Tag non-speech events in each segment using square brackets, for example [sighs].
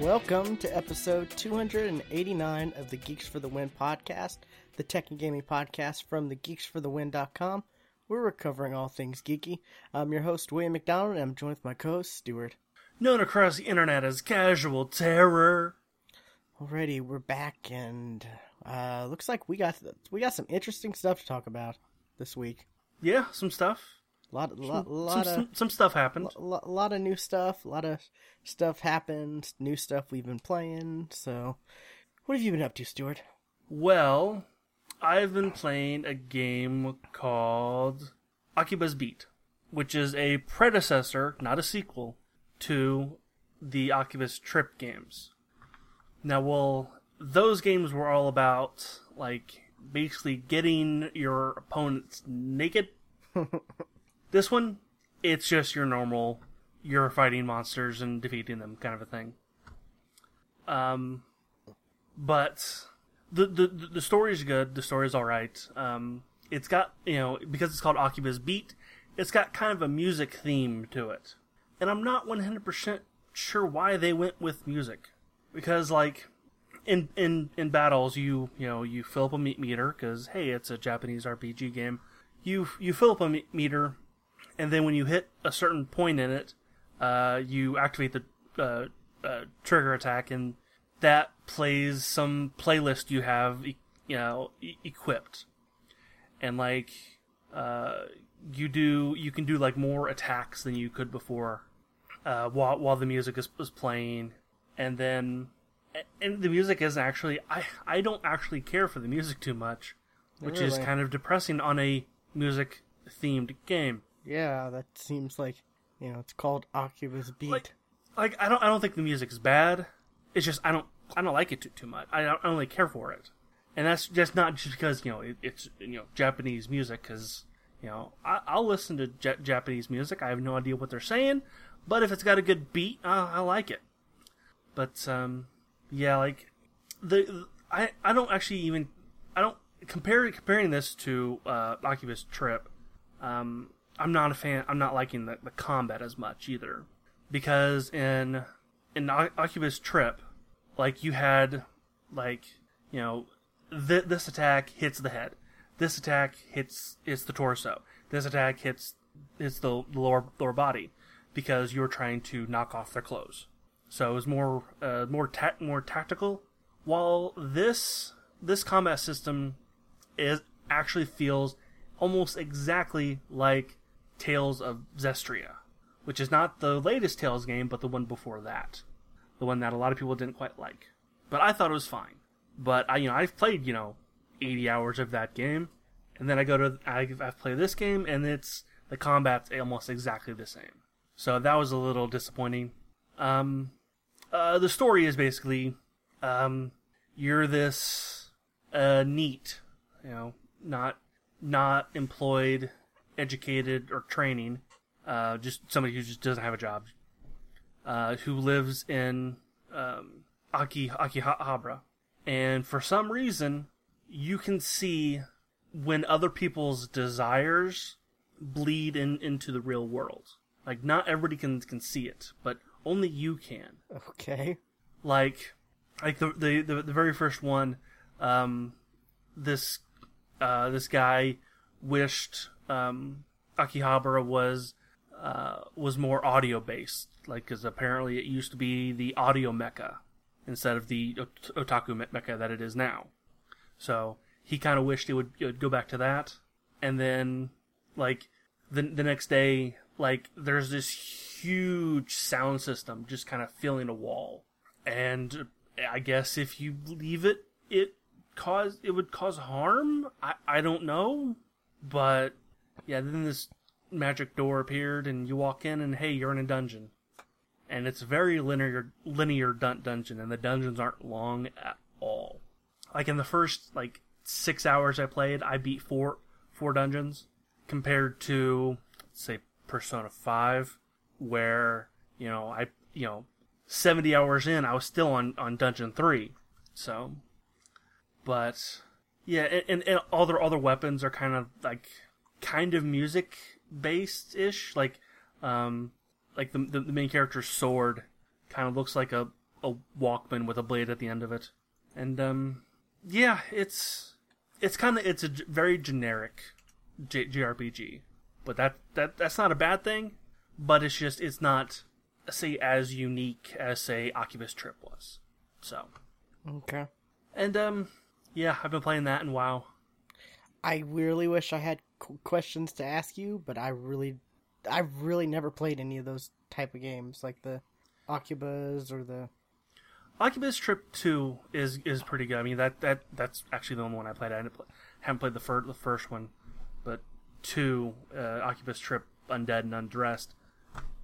Welcome to episode 289 of the Geeks for the Win podcast, the tech and gaming podcast from the geeksforthewin.com. We're recovering all things geeky. I'm your host, William McDonald, and I'm joined with my co host, Stuart. Known across the internet as Casual Terror. Alrighty, we're back, and uh, looks like we got we got some interesting stuff to talk about this week. Yeah, some stuff. A lot, some, lot, lot some, of some, some stuff happened. a lot, lot of new stuff. A lot of stuff happened. New stuff we've been playing. So, what have you been up to, Stuart? Well, I've been playing a game called Akiba's Beat, which is a predecessor, not a sequel, to the Akiba's Trip games. Now, well, those games were all about, like, basically getting your opponents naked. [laughs] this one, it's just your normal, you're fighting monsters and defeating them kind of a thing. Um, but the the the story is good. The story is all right. Um, it's got you know because it's called Akiba's Beat, it's got kind of a music theme to it, and I'm not 100 percent sure why they went with music, because like in in in battles you you know you fill up a meat meter because hey it's a Japanese RPG game, you you fill up a meat meter, and then when you hit a certain point in it, uh, you activate the uh, uh, trigger attack and that plays some playlist you have, you know, e- equipped, and like, uh, you do you can do like more attacks than you could before, uh, while while the music is, is playing, and then, and the music is actually I I don't actually care for the music too much, which is kind of depressing on a music themed game. Yeah, that seems like you know it's called Akiba's Beat. Like- Like I don't I don't think the music is bad. It's just I don't I don't like it too too much. I don't, I don't really care for it, and that's just not just because you know it, it's you know Japanese music. Because you know I, I'll listen to ja- Japanese music. I have no idea what they're saying, but if it's got a good beat, uh, I like it. But um, yeah, like the I I don't actually even I don't compare comparing this to uh, Akiba's Trip. Um, I'm not a fan. I'm not liking the, the combat as much either, because in in O- Trip, like you had like you know th- this attack hits the head, this attack hits hits the torso, this attack hits the, the lower lower body, because you're trying to knock off their clothes. So it was more uh, more ta- more tactical. While this this combat system is actually feels almost exactly like Tales of Zestiria, which is not the latest Tales game, but the one before that, the one that a lot of people didn't quite like. But I thought it was fine. But I, you know, I've played you know, 80 hours of that game, and then I go to I've, I've played this game, and it's the combat's almost exactly the same. So that was a little disappointing. Um, uh, the story is basically, um, you're this uh, NEET, you know, not not employed, educated, or training, uh, just somebody who just doesn't have a job, uh, who lives in um, Aki Akihabara, and for some reason, you can see when other people's desires bleed in into the real world. Like not everybody can can see it, but only you can. Okay. like like the the the, the very first one um this uh this guy wished um Akihabara was uh was more audio based like cuz apparently it used to be the audio mecca instead of the otaku me- mecca that it is now. So he kind of wished it would, it would go back to that. And then like the the next day like there's this huge sound system just kind of filling a wall and I guess if you leave it, it cause it would cause harm. I I don't know, but yeah. Then this magic door appeared, and you walk in, and hey, you're in a dungeon, and it's a very linear linear dun- dungeon, and the dungeons aren't long at all. Like in the first like six hours I played, I beat four four dungeons compared to say Persona Five, where you know I you know 70 hours in, I was still on, on Dungeon 3. So, but, Yeah, and, and, all their other weapons are kind of like kind of music based ish. Like, um, like the, the the main character's sword kind of looks like a a Walkman with a blade at the end of it, and um, yeah, it's it's kind of it's a very generic J- JRPG, but that that that's not a bad thing. But it's just it's not say as unique as say Akiba's Trip was. So Okay. and um, yeah, I've been playing that and WoW. I really wish I had questions to ask you, but I really, I really never played any of those type of games, like the Akiba's or the. Akiba's Trip Two is is pretty good. I mean that that that's actually the only one I played. I haven't, play, haven't played the first the first one, but two uh, Akiba's Trip Undead and Undressed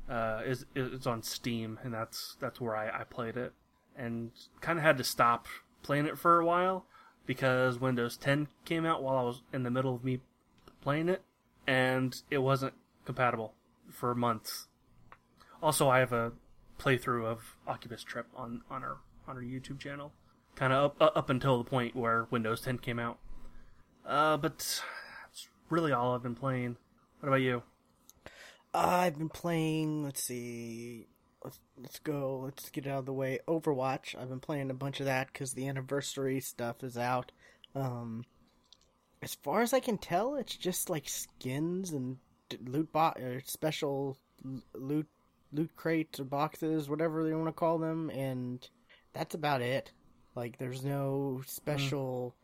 uh, is is on Steam, and that's that's where I, I played it, and kind of had to stop playing it for a while because Windows 10 came out while I was in the middle of me playing it, and it wasn't compatible for months. Also, I have a playthrough of Akiba's Trip on on our on our YouTube channel, kind of up up until the point where Windows 10 came out. Uh, but that's really all I've been playing. What about you? I've been playing. Let's see. Let's let's go. Let's get out of the way. Overwatch. I've been playing a bunch of that because the anniversary stuff is out. Um, as far as I can tell, it's just like skins and loot bot or special loot loot crates or boxes, whatever they want to call them, and that's about it. Like, there's no special.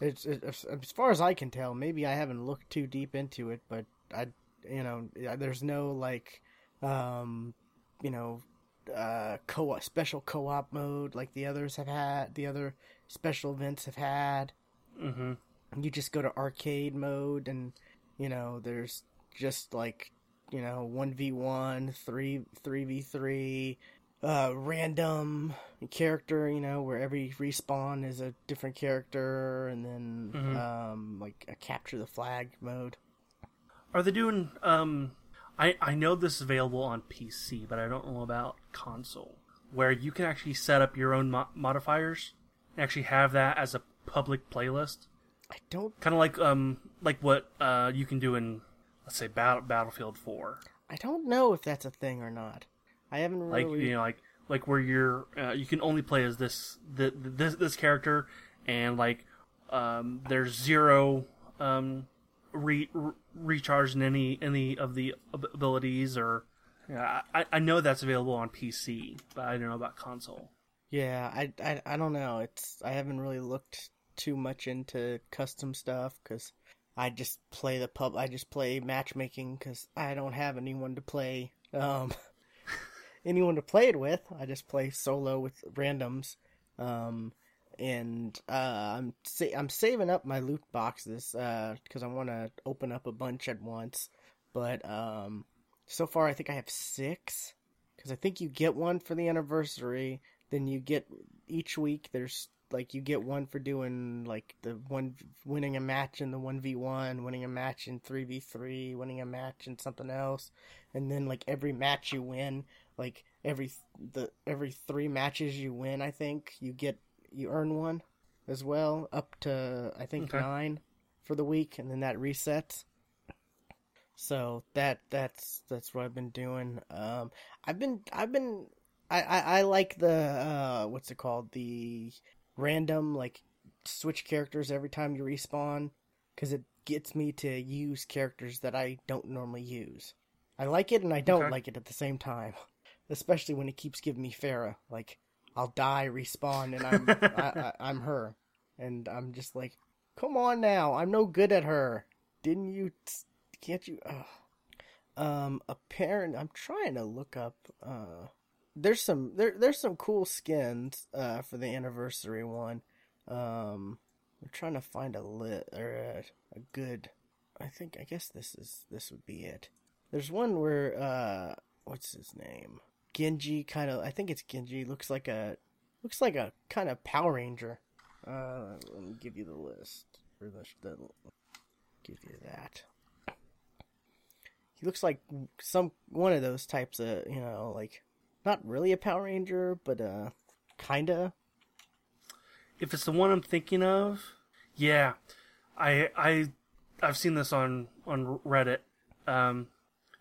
It's, it's as far as I can tell. Maybe I haven't looked too deep into it, but I, you know, there's no like, um, you know, uh, co special co-op mode like the others have had. The other special events have had. Mm-hmm. You just go to arcade mode, and you know, there's just like, you know, one v one, three three v three, uh, random character. You know, where every respawn is a different character, and then Mhm. um, like a capture the flag mode. Are they doing? Um, I I know this is available on PC, but I don't know about console, where you can actually set up your own mo- modifiers and actually have that as a public playlist. I don't Kind of like um like what uh you can do in let's say Battle, Battlefield Four, I don't know if that's a thing or not. I haven't really like you know like like where you're uh, you can only play as this the, this this character and like um there's zero um re, re- recharge any any of the abilities or yeah I, I know that's available on PC but I don't know about console Yeah, I, I, I don't know. It's I haven't really looked too much into custom stuff because I just play the pub. I just play matchmaking because I don't have anyone to play. Um, [laughs] anyone to play it with. I just play solo with randoms. Um, and uh, I'm sa- I'm saving up my loot boxes because I want to open up a bunch at once. But um, so far I think I have six because I think you get one for the anniversary. Then you get each week. There's like you get one for doing like the one winning a match in the one v one, winning a match in three v three, winning a match in something else, and then like every match you win, like every the every three matches you win, I think you get you earn one as well, up to I think Okay. nine for the week, and then that resets. So that that's that's what I've been doing. Um, I've been I've been I, I, I like the uh what's it called the random like switch characters every time you respawn because it gets me to use characters that I don't normally use. I like it and I don't Okay. like it at the same time, [laughs] especially when it keeps giving me Pharah. Like I'll die, respawn, and I'm [laughs] I, I, I'm her, and I'm just like, come on now, I'm no good at her. Didn't you? Can't you? Ugh. Um, apparent. I'm trying to look up. Uh, there's some there. There's some cool skins. Uh, for the anniversary one. Um, I'm trying to find a lit or a, a good. I think I guess this is this would be it. There's one where uh, what's his name? Genji kind of. I think it's Genji. Looks like a looks like a kind of Power Ranger. Uh, let me give you the list the give you that. He looks like some one of those types of you know like not really a Power Ranger, but uh, kinda. if it's the one I'm thinking of Yeah, I I I've seen this on on Reddit. Um,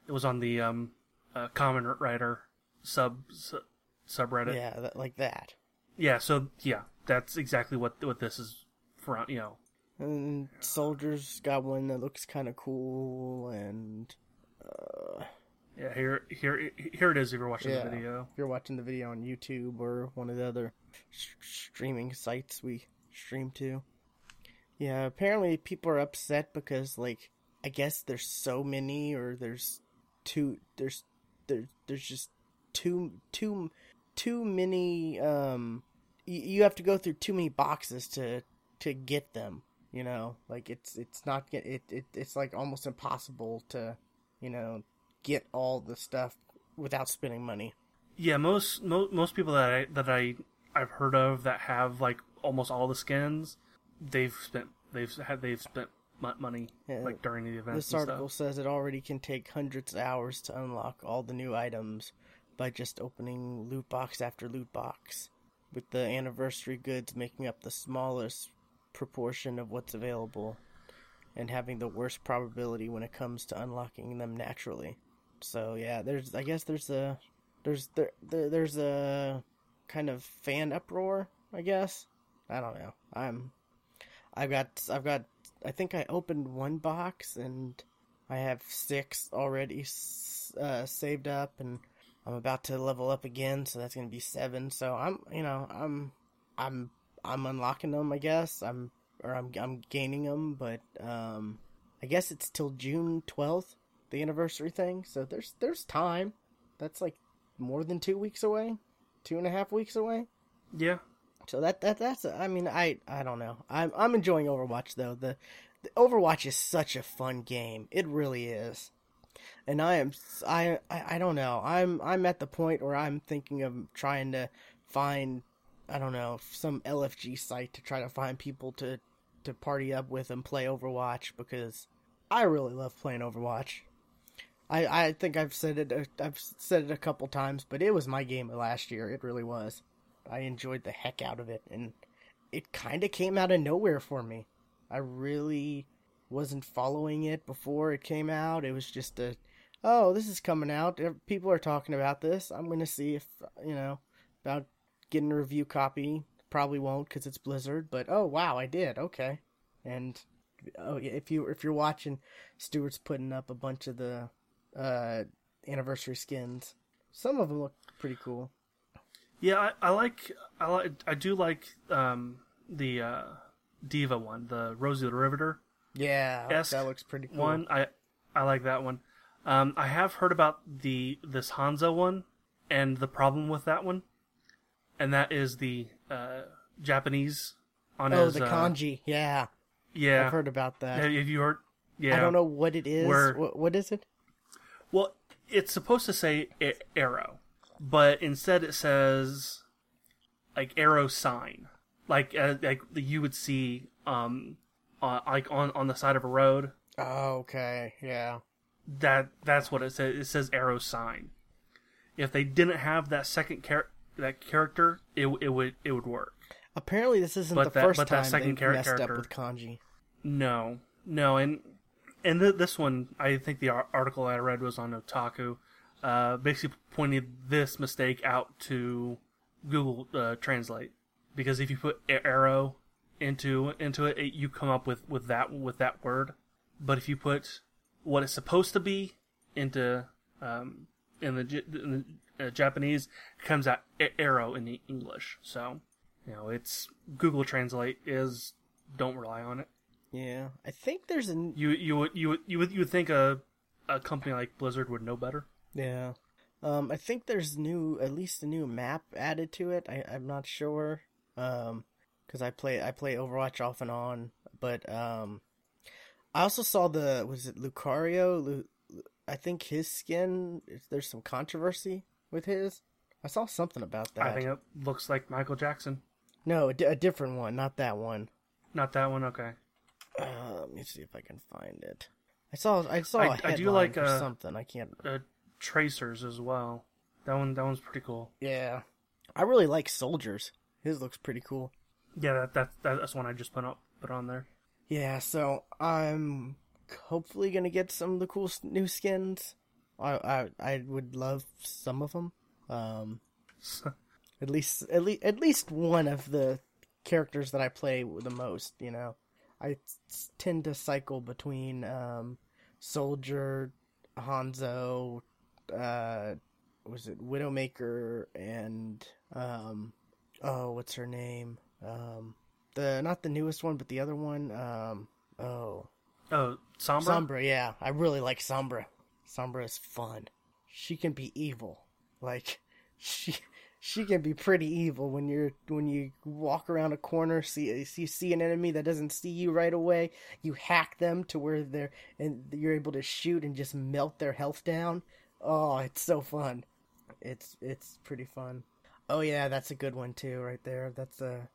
it was on the um, uh, Kamen Rider sub, sub subreddit. Yeah, that, like that. Yeah, so yeah, that's exactly what what this is from. You know, And Soldiers got one that looks kind of cool, and uh, yeah. Here here here it is. If you're watching Yeah. the video, if you're watching the video on YouTube or one of the other sh- streaming sites we stream to. Yeah, apparently people are upset because like I guess there's so many or there's two, there's there there's just too too too many um you, have to go through too many boxes to to get them, you know? Like it's it's not get it, it it's like almost impossible to, you know, get all the stuff without spending money. yeah. Most mo- most people that I that I I've heard of that have like almost all the skins, they've spent they've had they've spent money Yeah. like during the event. This article says it already can take hundreds of hours to unlock all the new items by just opening loot box after loot box, with the anniversary goods making up the smallest proportion of what's available and having the worst probability when it comes to unlocking them naturally. So yeah, there's I guess there's a there's there, there there's a kind of fan uproar, I guess. I don't know. I'm I've got I've got I think I opened one box and I have six already uh, saved up, and I'm about to level up again, so that's gonna be seven. So I'm, you know, I'm, I'm, I'm unlocking them, I guess. I'm, or I'm, I'm gaining them, but um, I guess it's till June 12th, the anniversary thing. So there's, there's time. That's like more than two weeks away, two and a half weeks away. Yeah, So that that that's I mean I I don't know. I'm I'm enjoying Overwatch though. The, the Overwatch is such a fun game. It really is. And I am I, I don't know. I'm I'm at the point where I'm thinking of trying to find I don't know, some LFG site to try to find people to to party up with and play Overwatch because I really love playing Overwatch. I, I think I've said it uh, I've said it a couple times, but it was my game last year. It really was. I enjoyed the heck out of it, and it kind of came out of nowhere for me. I really wasn't following it before it came out. It was just a, oh, this is coming out. People are talking about this. I'm gonna see if you know about getting a review copy. Probably won't because it's Blizzard. But oh wow, I did. Okay, and oh yeah, if you if you're watching, Stuart's putting up a bunch of the uh anniversary skins. Some of them look pretty cool. yeah. I, I like I like I do like um the uh, D.Va one, the Rosie the Riveter. Yeah, that looks pretty cool. one. I I like that one. Um, I have heard about the this Hanzo one and the problem with that one, and that is the uh, Japanese on Oh, his the uh, kanji. Yeah, Yeah, I've heard about that. have you heard? Yeah, I don't know what it is. Where- What, what is it? Well, it's supposed to say arrow, but instead it says like arrow sign, like uh, like you would see um uh, like on on the side of a road. Oh, okay. Yeah. That that's what it says. It says arrow sign. If they didn't have that second char- that character, it it would it would work. Apparently, this isn't But the that- first but that time second char- messed character- up with kanji. No, no, and and th- this one, I think the article I read was on Kotaku, uh, basically pointed this mistake out to Google uh, Translate because if you put arrow into into it, it, you come up with with that with that word, but if you put what it's supposed to be into um, in the, in the uh, Japanese, it comes out arrow in the English. So you know, it's Google Translate is don't rely on it. Yeah, I think there's an You you would you would you would you would think a a company like Blizzard would know better. yeah. Um, I think there's new, at least a new map added to it. I, I'm not sure. Um, because I play I play Overwatch off and on, but um, I also saw the was it Lucario? Lu, I think his skin. There's some controversy with his. I saw something about that. I think it looks like Michael Jackson. No, a, different one, not that one. Not that one. Okay. Uh, let me see if I can find it. I saw I saw I- a do like, for uh, something. I can't. Uh, Tracers as well. That one that one's pretty cool. Yeah, I really like Soldiers. His looks pretty cool. Yeah, that, that that's one I just put up put on there. Yeah, so I'm hopefully gonna get some of the cool new skins. I I, I would love some of them. Um, [laughs] at least at least at least one of the characters that I play the most. You know, I tend to cycle between um, Soldier, Hanzo, uh, was it Widowmaker, and um, oh, what's her name? Um, the not the newest one, but the other one. Um, oh, Oh, Sombra. Sombra. Yeah, I really like Sombra. Sombra is fun. She can be evil. Like [laughs] she she can be pretty evil when you're when you walk around a corner, see you see an enemy that doesn't see you right away, you hack them to where they're and you're able to shoot and just melt their health down. Oh, it's so fun. It's it's pretty fun. Oh yeah, that's a good one too, right there. That's a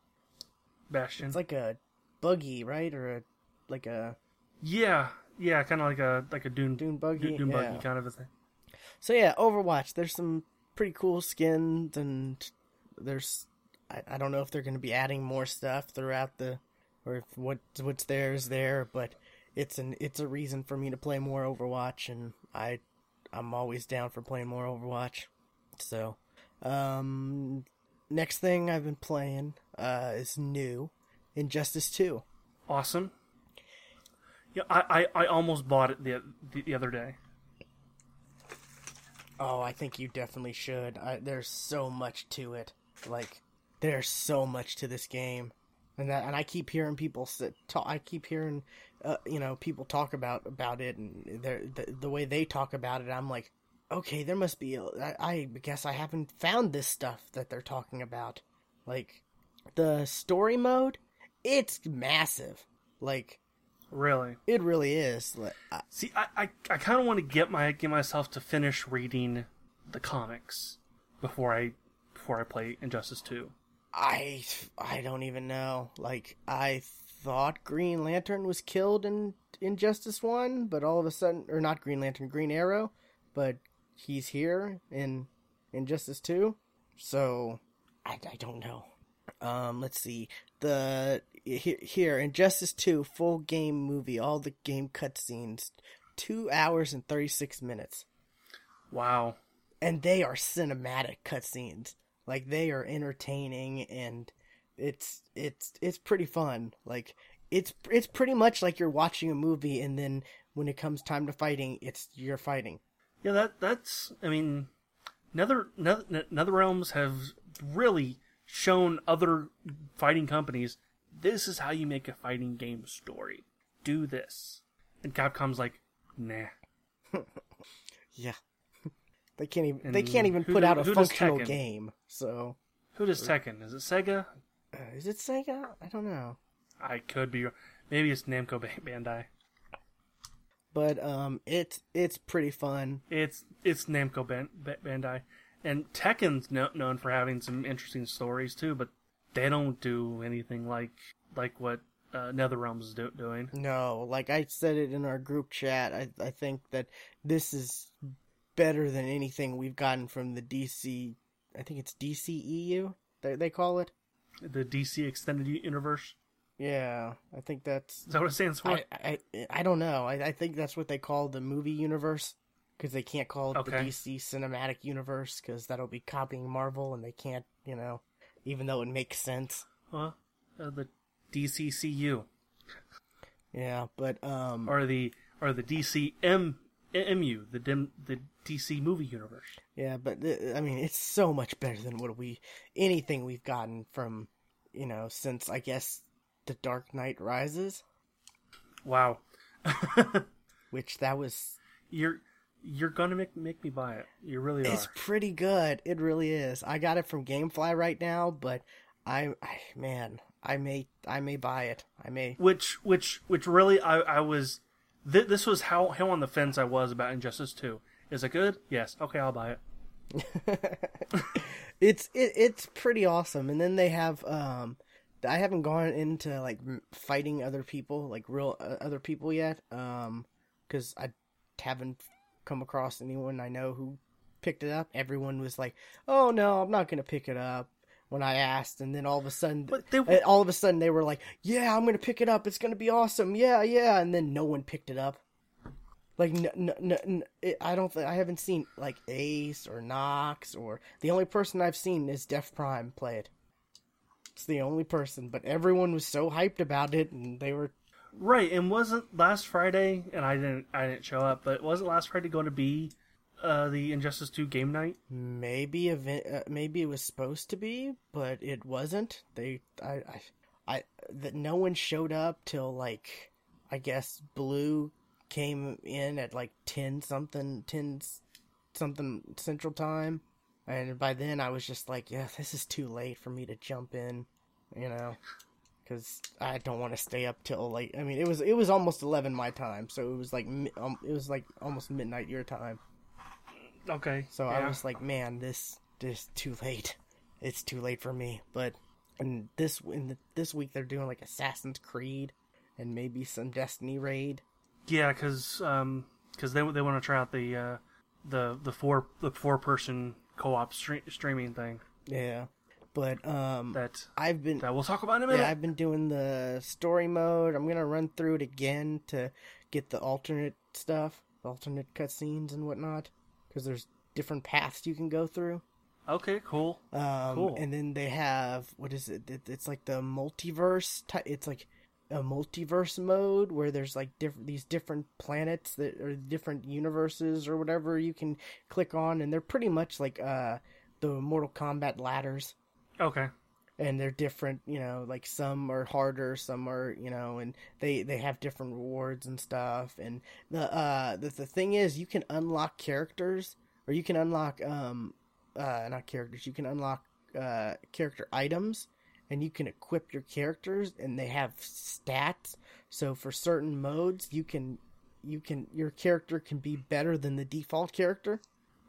Bastion. it's like a buggy, right, or a like a yeah, yeah, kind of like a like a Dune dune buggy. Dune, yeah. buggy kind of a thing. So yeah, Overwatch. There's some pretty cool skins, and there's I, I don't know if they're going to be adding more stuff throughout the, or if what what's there is there, but it's an it's a reason for me to play more Overwatch, and I I'm always down for playing more Overwatch. So, um, next thing I've been playing uh is new, Injustice Two. Awesome. Yeah, I, I, I almost bought it the, the the other day. Oh, I think you definitely should. I, there's so much to it. Like, there's so much to this game, and that, and I keep hearing people sit. Talk, I keep hearing, uh, you know, people talk about about it, and they're, the the way they talk about it. I'm like, okay, there must be. A, I, I guess I haven't found this stuff that they're talking about. Like, the story mode, it's massive. Like, Really. it really is. Like, I, See, I, I, I kind of want to get my get myself to finish reading the comics before I before I play Injustice Two. I I don't even know. Like I thought Green Lantern was killed in Injustice One, but all of a sudden, or not Green Lantern, Green Arrow, but he's here in Injustice Two. So I, I don't know. Um, let's see the here, here Injustice Two full game movie, all the game cutscenes, two hours and thirty six minutes Wow. and they are cinematic cutscenes. Like they are entertaining and it's it's it's pretty fun. Like it's it's pretty much like you're watching a movie and then when it comes time to fighting, it's you're fighting. Yeah, that that's. I mean, Nether Nether, Nether Realms have really shown other fighting companies this is how you make a fighting game story. Do this, and Capcom's like, nah. [laughs] Yeah. [laughs] they can't even they can't even put do- out a functional game. So, Who does Tekken? Is it Sega? uh, is it Sega? I don't know. I could be. Maybe it's Namco Bandai. But um it's it's pretty fun. It's it's Namco Ban- Bandai, and Tekken's no- known for having some interesting stories too. But they don't do anything like like what uh, NetherRealms is do- doing. No, like I said it in our group chat, I I think that this is better than anything we've gotten from the DC. I think it's DCEU they they call it. The DC Extended Universe. Yeah, I think that's. Is that what it stands for? I I, I don't know. I, I think that's what they call the movie universe because they can't call it the DC cinematic universe because that'll be copying Marvel and they can't, you know, even though it makes sense. Huh? Uh, the DCCU Yeah, but um, or the or the DCM MU, the dim, the DC movie universe. Yeah, but I mean, it's so much better than what we anything we've gotten from, you know, since I guess the Dark Knight Rises, Wow. [laughs] which that was you're you're gonna make make me buy it. You really are. it's pretty good. It really is. I got it from GameFly right now, but I, I man, I may I may buy it. I may. which which which really I I was th- this was how how on the fence I was about Injustice 2. Is it good? Yes. Okay, I'll buy it. [laughs] it's it, it's pretty awesome. And then they have um, I haven't gone into like fighting other people, like real uh, other people yet, um, because I haven't come across anyone I know who picked it up. Everyone was like, "Oh no, I'm not gonna pick it up." when I asked, and then all of a sudden, they- all of a sudden they were like, "Yeah, I'm gonna pick it up. It's gonna be awesome. Yeah, yeah," and then no one picked it up. Like, n- n- n- n- it, I don't think I haven't seen like Ace or Knox or the only person I've seen is Def Prime play it. It's the only person, but everyone was so hyped about it, and they were Right, and wasn't last Friday, and I didn't I didn't show up, but wasn't last Friday going to be uh, the Injustice Two game night? maybe event, uh, maybe it was supposed to be, but it wasn't. They, I, I, I that no one showed up till like, I guess Blue came in at like ten something, ten something Central Time, and by then I was just like, yeah, this is too late for me to jump in, you know. Because I don't want to stay up till like I mean it was it was almost eleven my time so it was like um, it was like almost midnight your time Okay, so yeah. I was like, man, this this too late. It's too late for me. But and this in the, this week they're doing like Assassin's Creed and maybe some Destiny raid. yeah, because um, cause they they want to try out the uh, the the four the four person co op stre- streaming thing Yeah. But um that I've been that we'll talk about in a minute. yeah, I've been doing the story mode. I'm going to run through it again to get the alternate stuff, alternate cutscenes and whatnot because there's different paths you can go through. Okay, cool. Um, Cool. And then they have what is it? it it's like the multiverse. Ty- it's like a multiverse mode where there's like different these different planets that are different universes or whatever you can click on, and they're pretty much like uh the Mortal Kombat ladders. Okay, And they're different, you know, like some are harder, some are, you know, and they they have different rewards and stuff. And the uh the, the thing is, you can unlock characters, or you can unlock um uh not characters, you can unlock uh character items, and you can equip your characters, and they have stats. So for certain modes, you can you can your character can be better than the default character.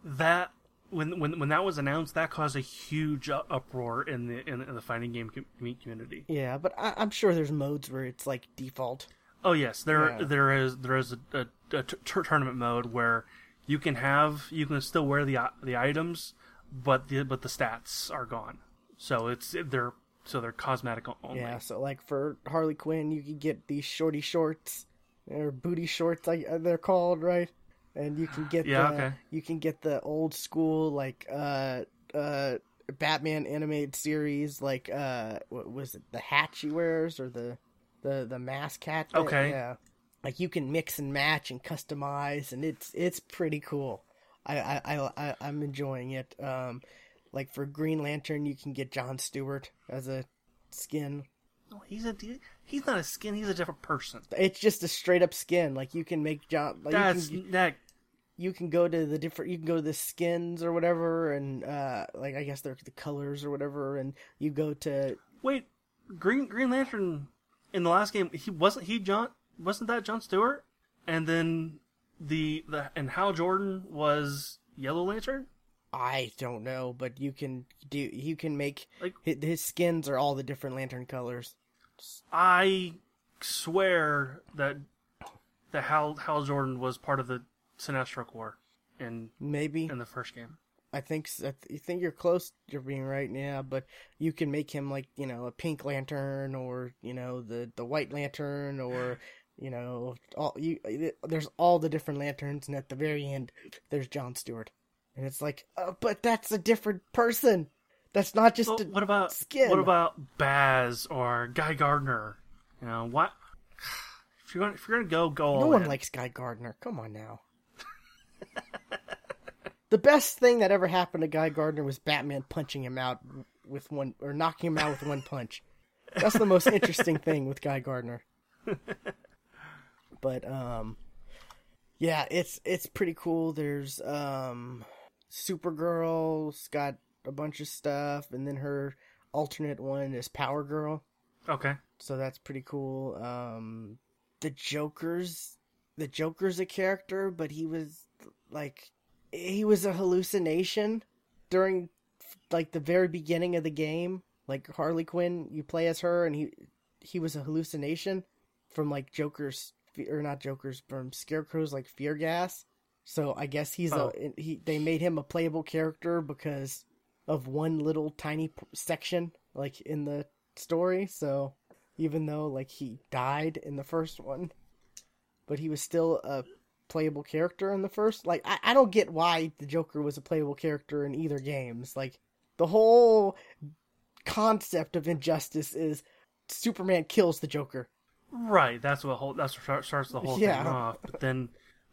that when when when that was announced, that caused a huge uproar in the in, in the fighting game com- community. Yeah, but I, I'm sure there's modes where it's like default. Oh yes, there Yeah. there is there is a, a, a t- tournament mode where you can have you can still wear the the items, but the but the stats are gone. So it's they're so they're cosmetic only. Yeah, so like for Harley Quinn, you could get these shorty shorts or booty shorts, like uh, they're called, right? And you can get Yeah, the okay. you can get the old school like uh uh Batman animated series, like uh what was it, the hat she wears or the the the mask hat? that- Okay. yeah. Like you can mix and match and customize, and it's it's pretty cool. I I, I, I I'm enjoying it. Um, like for Green Lantern, you can get John Stewart as a skin. No, he's a he's not a skin. He's a different person. It's just a straight up skin. Like you can make John. Like That's you can, that. You can go to the different. You can go to the skins or whatever, and uh, like I guess they're the colors or whatever, and you go to. Wait, Green Green Lantern in the last game. He wasn't he John. Wasn't that John Stewart? And then the the and Hal Jordan was Yellow Lantern. I don't know, but you can do. You can make Like- his, his skins are all the different lantern colors. I swear that that Hal Hal Jordan was part of the Sinestro Corps in Maybe in the first game. I think I th- you think you're close. You're being right, yeah. But you can make him like you know a pink lantern, or you know the the white lantern, or [sighs] you know all you. There's all the different lanterns, and at the very end, there's John Stewart, and it's like, uh, but that's a different person. That's not just Well, a, what about skin. what about Baz or Guy Gardner? You know what? [sighs] If you're gonna if you're gonna go go no one in. likes Guy Gardner. Come on now. [laughs] the best thing that ever happened to Guy Gardner was Batman punching him out with one or knocking him out with one punch. That's the most interesting thing with Guy Gardner. But um yeah, it's it's pretty cool. There's um Supergirl's got a bunch of stuff and then her alternate one is Power Girl okay. so that's pretty cool. Um, the Joker's the Joker's a character, but he was like he was a hallucination during like the very beginning of the game. Like Harley Quinn, you play as her, and he he was a hallucination from like Joker's or not Joker's from Scarecrow's like fear gas. So I guess he's Oh. a he. They made him a playable character because of one little tiny p- section, like in the story. So even though like he died in the first one, but he was still a playable character in the first. Like I, I don't get why the Joker was a playable character in either games. Like the whole concept of injustice is Superman kills the Joker. Right. That's what whole that's what starts the whole Yeah. thing off. But then,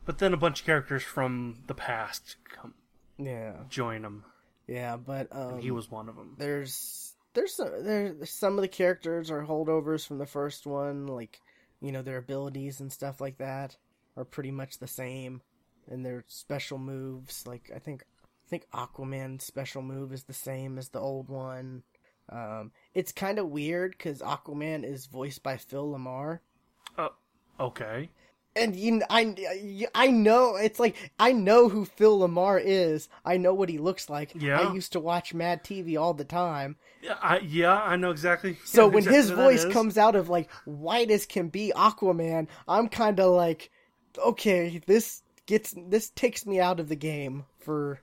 but then a bunch of characters from the past come Yeah, join him. yeah, but um, He was one of them. there's there's some there's some of the characters are holdovers from the first one, like you know their abilities and stuff like that are pretty much the same, and their special moves. Like I think I think Aquaman's special move is the same as the old one. Um, it's kind of weird because Aquaman is voiced by Phil LaMarr, Uh, okay. and you, I, I know it's like I know who Phil LaMarr is. I know what he looks like. Yeah. I used to watch Mad TV all the time. Yeah, I, yeah, I know exactly. So yeah, when exactly his voice comes out of like white as can be Aquaman, I'm kind of like, okay, this gets this takes me out of the game for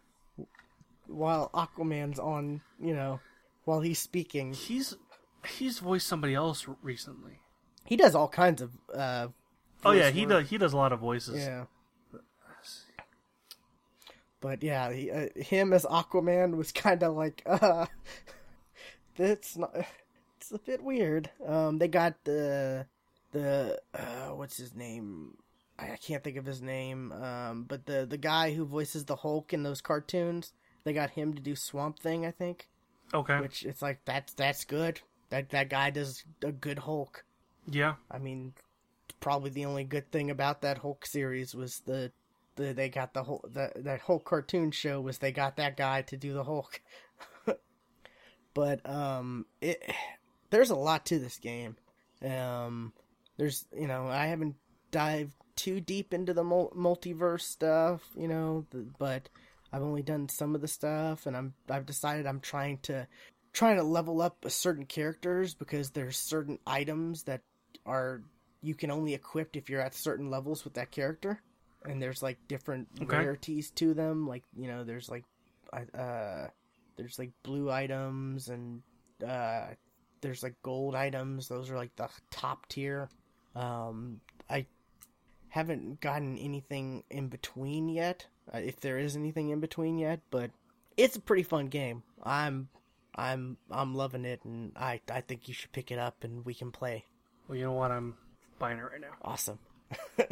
while Aquaman's on, you know, while he's speaking. he's he's voiced somebody else recently. He does all kinds of uh Oh yeah, he work. does. He does a lot of voices. Yeah. But yeah, he, uh, him as Aquaman was [laughs] kind of like, uh, [laughs] that's not. It's a bit weird. Um, they got the the uh, what's his name? I can't think of his name. Um, but the the guy who voices the Hulk in those cartoons, they got him to do Swamp Thing. I think, Okay. which it's like that's that's good. That that guy does a good Hulk. yeah. I mean, probably the only good thing about that Hulk series was the, the they got the whole that that whole cartoon show was they got that guy to do the Hulk. [laughs] but um, it there's a lot to this game. Um, there's you know I haven't dived too deep into the multiverse stuff, you know, but I've only done some of the stuff, and I'm I've decided I'm trying to trying to level up certain characters because there's certain items that are you can only equip if you're at certain levels with that character. And there's like different Okay. rarities to them like you know there's like uh there's like blue items and uh there's like gold items. Those are like the top tier. Um haven't gotten anything in between yet. Uh, if there is anything in between yet but it's a pretty fun game. I'm i'm i'm loving it and i i think you should pick it up and we can play. Well, you know what? I'm buying it right now. awesome. [laughs]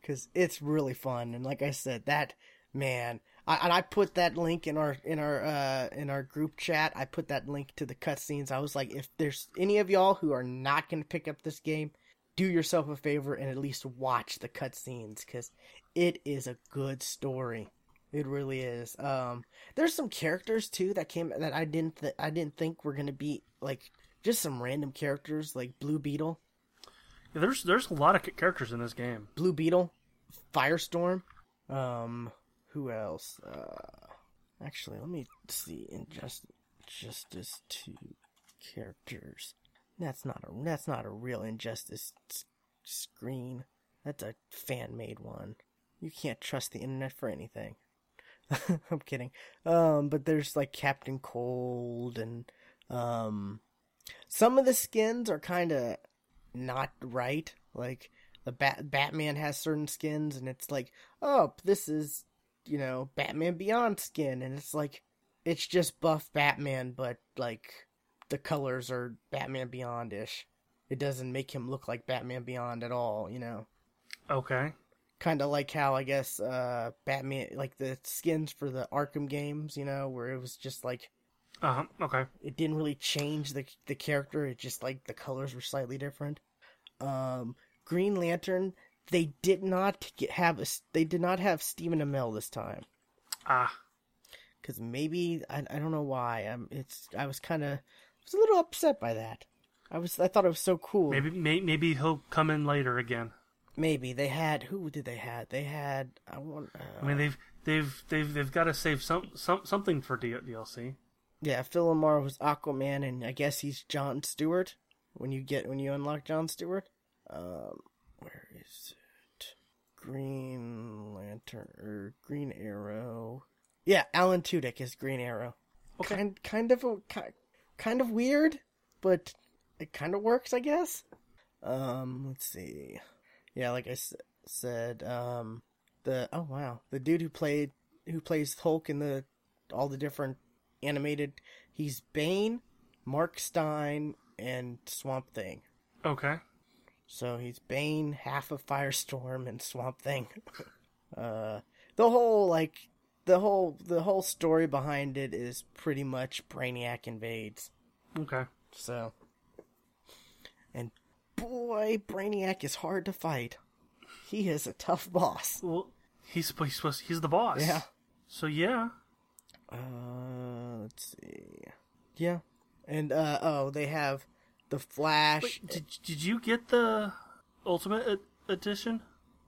Because it's really fun and like i said that man I, and i put that link in our in our uh in our group chat. I put that link to the cutscenes. I was like if there's any of y'all who are not going to pick up this game do yourself a favor and at least watch the cutscenes because it is a good story it really is um there's some characters too that came that i didn't th- i didn't think were going to be like just some random characters like blue beetle Yeah, there's there's a lot of characters in this game. Blue Beetle, Firestorm. Um, who else? Uh, actually, let me see. Injustice, Justice Two characters. That's not a that's not a real Injustice screen. That's a fan made one. You can't trust the internet for anything. [laughs] I'm kidding. Um, but there's like Captain Cold and um, some of the skins are kind of not right. Like the Bat- Batman has certain skins, and it's like, oh, this is you know Batman Beyond skin, and it's like it's just buff Batman, but like the colors are Batman Beyond ish. It doesn't make him look like Batman Beyond at all, you know. Okay. Kind of like how I guess uh Batman, like the skins for the Arkham games, you know, where it was just like Uh huh. Okay. it didn't really change the the character. It just like the colors were slightly different. Um, Green Lantern, they did not get, have a they did not have Stephen Amell this time Ah. because maybe I, I don't know why. I'm it's I was kind of was a little upset by that. I was I thought it was so cool. Maybe may, maybe he'll come in later again. maybe they had who did they had they had I want uh, I mean they've they've they've they've got to save some some something for DLC. yeah Phil LaMarr was Aquaman and I guess he's John Stewart when you get when you unlock John Stewart. Um, where is it? Green Lantern or Green Arrow Yeah, Alan Tudyk is Green Arrow. Okay. Kind kind of a, kind of weird, but it kind of works, I guess. Um, let's see. Yeah, like I s- said, um, the oh wow, the dude who played who plays Hulk in the all the different animated, he's Bane, Mark Stein, and Swamp Thing. Okay. So he's Bane, half of Firestorm, and Swamp Thing. [laughs] uh, the whole like the whole the whole story behind it is pretty much Brainiac invades. Okay. So, and boy, Brainiac is hard to fight. He is a tough boss. Well, he's supposed he's, supposed, he's the boss. Yeah. So yeah. Uh, let's see. Yeah, and uh oh, they have the Flash. Wait, did did you get the Ultimate Edition?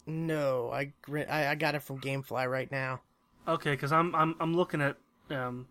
No, I, I I got it from GameFly right now. Okay, because I'm I'm I'm looking at um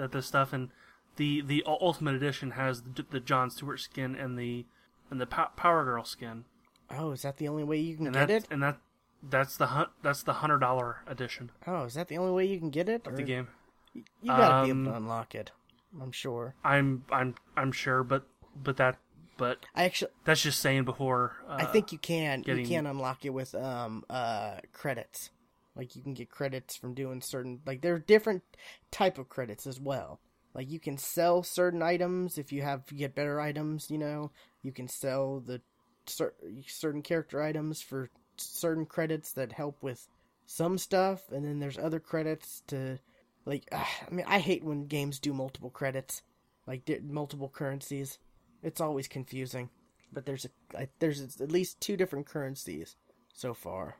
at this stuff and the the Ultimate Edition has the, the John Stewart skin and the and the Pow- Power Girl skin Oh, is that the only way you can and get that it? and that that's the hun- that's the hundred dollar edition Oh, is that the only way you can get it? of the game. You gotta be able Um, to unlock it. I'm sure. I'm I'm I'm sure, but but that but I actually, that's just saying before. Uh, I think you can. You can unlock it with um uh credits. Like you can get credits from doing certain. Like there are different type of credits as well. Like you can sell certain items if you have you get better items. You know, you can sell the cer- certain character items for certain credits that help with some stuff, and then there's other credits to like. ah, I mean, I hate when games do multiple credits, like di- multiple currencies. It's always confusing. But there's a I, there's at least two different currencies so far.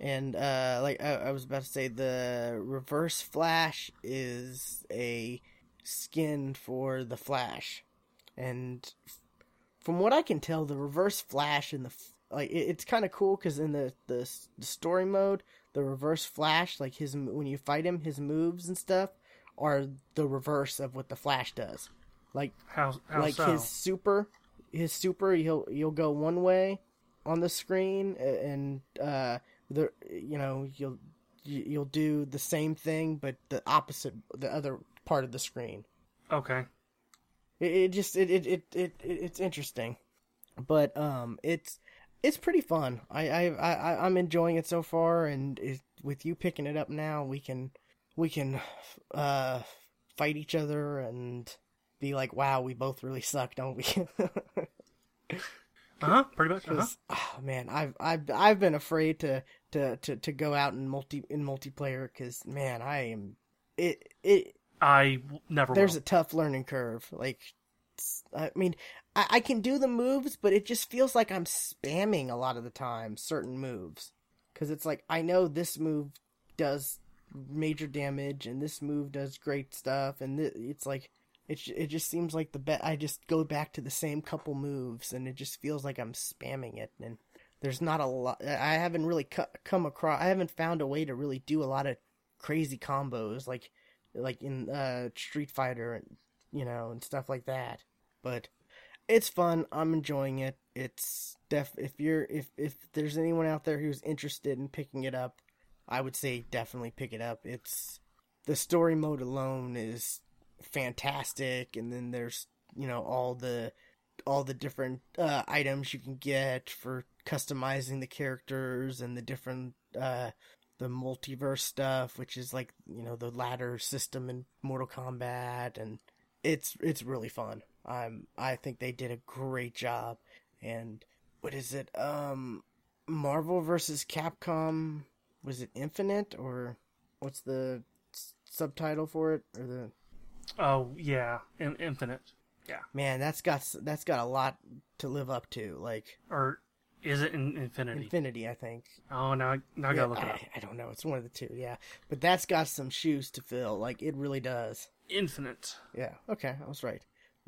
And uh, like I, I was about to say, the Reverse Flash is a skin for the Flash, and from what I can tell, the Reverse Flash in the like it, it's kind of cool because in the, the the story mode, the Reverse Flash, like his when you fight him, his moves and stuff are the reverse of what the Flash does. Like how how like so? his super his super he'll you'll go one way on the screen and uh the you know you'll you- you'll do the same thing but the opposite the other part of the screen Okay. it, it just it, it, it, it it's interesting but um it's it's pretty fun i i, I i'm enjoying it so far and it, with you picking it up now we can we can uh fight each other and be like wow we both really suck don't we [laughs] Uh huh. Pretty much. Uh huh. 'Cause, oh man, I've I've I've been afraid to to to, to go out in multi in multiplayer because man, I am it it. I never. There's will. a tough learning curve. Like, I mean, I, I can do the moves, but it just feels like I'm spamming a lot of the time certain moves because it's like I know this move does major damage and this move does great stuff, and th- it's like it it just seems like the bet I just go back to the same couple moves and it just feels like I'm spamming it and there's not a lot I haven't really cu- come across I haven't found a way to really do a lot of crazy combos like like in uh Street Fighter and you know and stuff like that. But it's fun I'm enjoying it. It's def if you're if if there's anyone out there who's interested in picking it up I would say definitely pick it up. It's the story mode alone is fantastic and then there's you know all the all the different uh, items you can get for customizing the characters and the different uh, the multiverse stuff which is like you know the ladder system in Mortal Kombat and it's it's really fun I'm I think they did a great job and what is it um Marvel versus Capcom was it Infinite or what's the s- subtitle for it or the Oh yeah, in, Infinite. Yeah. man that's got that's got a lot to live up to like Or is it in Infinity? infinity i think. Oh, now I- now I gotta look at it I. I don't know. It's one of the two yeah. But that's got some shoes to fill. Like it really does. Infinite. yeah okay i was right.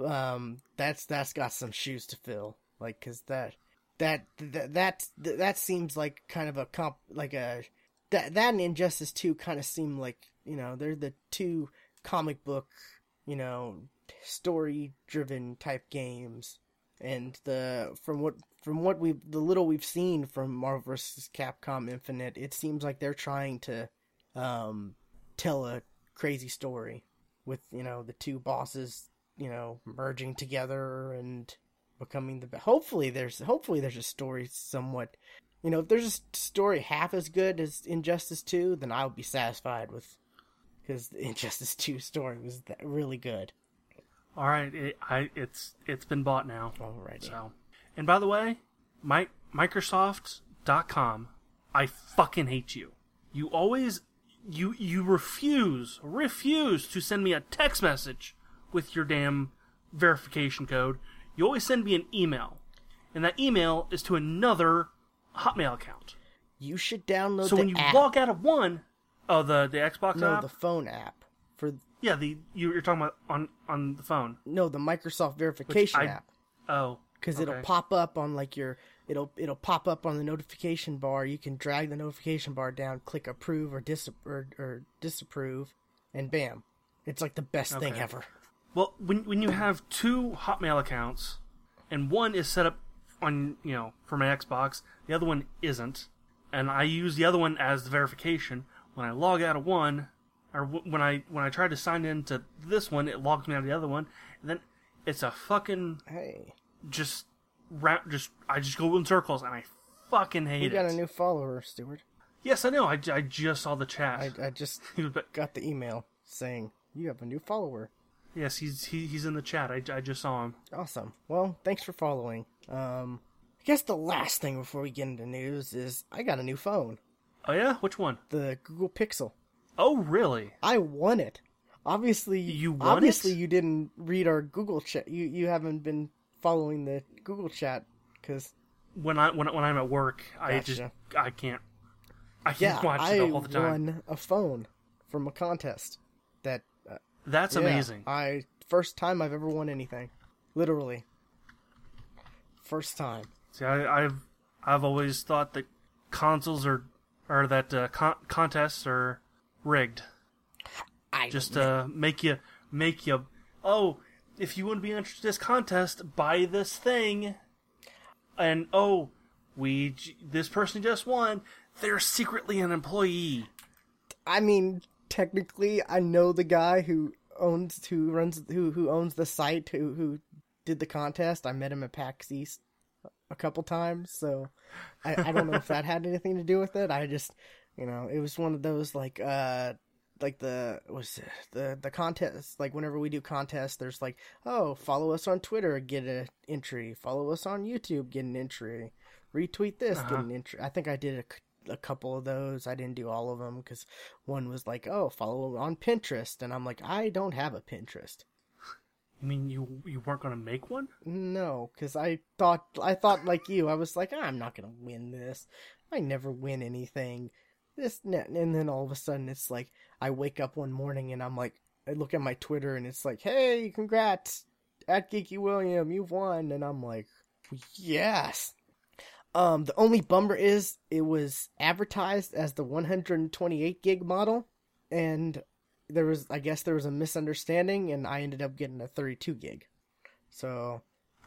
Um that's that's got some shoes to fill. Like because that that that that that seems like kind of a comp like a that that and injustice 2 kind of seem like you know they're the two comic book you know story driven type games and the from what from what we the little we've seen from Marvel vs. Capcom Infinite, it seems like they're trying to um tell a crazy story with you know the two bosses you know merging together and becoming the. Hopefully there's hopefully there's a story somewhat you know if there's a story half as good as Injustice 2 then I'll be satisfied with because [laughs] Injustice 2 story was really good. All right, it, I it's it's been bought now. Alrighty. So, and by the way, my Microsoft.com, I fucking hate you. You always you you refuse refuse to send me a text message with your damn verification code. You always send me an email, and that email is to another Hotmail account. You should download So when you app. log out of one, oh the the Xbox no, app, the phone app for yeah the you, you're talking about on on the phone. no the Microsoft verification I- app. Oh, because it'll pop up on like your it'll it'll pop up on the notification bar. You can drag the notification bar down, click approve or dis or, or disapprove, and bam, it's like the best thing ever. Well, when when you have two Hotmail accounts, and one is set up on you know for my Xbox, the other one isn't, and I use the other one as the verification. When I log out of one, or w- when I when I try to sign into this one, it logs me out of the other one, and then it's a fucking Hey, just ra- just I just go in circles, and I fucking hate we it. You got a new follower, Stuart. yes, I know. I, I just saw the chat. I I just [laughs] He was- but got the email saying you have a new follower. yes, he's he, he's in the chat. I, I just saw him. Awesome. Well, thanks for following. Um, I guess the last thing before we get into news is I got a new phone, Oh yeah, which one? the Google Pixel. Oh really? I won it. Obviously, You won obviously it? you didn't read our Google chat. You you haven't been following the Google chat because when I when, when I'm at work, I just I can't. I can't yeah, watch I it all the time. won a phone from a contest. That uh, That's yeah, amazing. I first time I've ever won anything, literally. First time. See, I, I've I've always thought that consoles are or that uh, con- contests are rigged, I just to uh, make you make you. Oh, if you want to be interested in this contest, buy this thing. And oh, we this person just won. They're secretly an employee. I mean, technically, I know the guy who owns, who runs, who who owns the site, who who did the contest. I met him at PAX East a couple times, so I, I don't know if that had anything to do with it. I just, you know, it was one of those like, uh, like the was the the contest. Like whenever we do contests, there's like, oh, follow us on Twitter, get an entry. Follow us on YouTube, get an entry. Retweet this, get Uh-huh. an entry. I think I did a couple of those. I didn't do all of them because one was like, "Oh, follow on Pinterest," and I'm like, I don't have a Pinterest. You mean you you weren't gonna make one? No, because I thought I thought like you. I was like, I'm not gonna win this. I never win anything. This and then all of a sudden it's like I wake up one morning and I'm like, I look at my Twitter and it's like, Hey, congrats at Geeky William, you've won, and I'm like, Yes. Um, the only bummer is it was advertised as the 128 gig model, and there was, I guess, there was a misunderstanding, and I ended up getting a 32 gig. So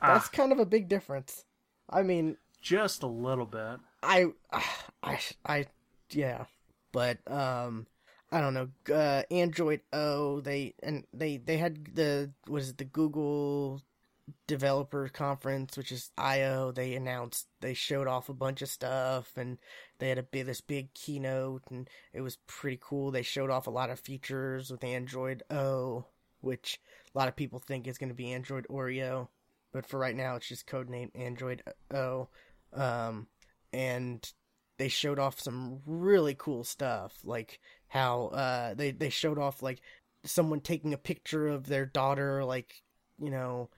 that's Ah, kind of a big difference. I mean, just a little bit. I, [sighs] I, I, yeah, but um, I don't know. Uh, Android O, they and they they had the was it the Google developer conference, which is I/O. They announced they showed off a bunch of stuff, and they had a big this big keynote, and it was pretty cool. They showed off a lot of features with Android O, which a lot of people think is going to be Android Oreo, but for right now, it's just codenamed Android O. Um, and they showed off some really cool stuff, like how uh they they showed off like someone taking a picture of their daughter, like you know,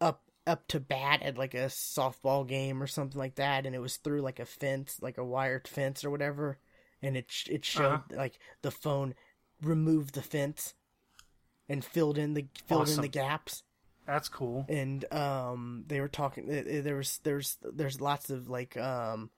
up up to bat at like a softball game or something like that, and it was through like a fence, like a wired fence or whatever, and it it showed Uh-huh. like the phone removed the fence and filled in the filled in the gaps That's cool. and um they were talking uh, uh, there was there's there's lots of like um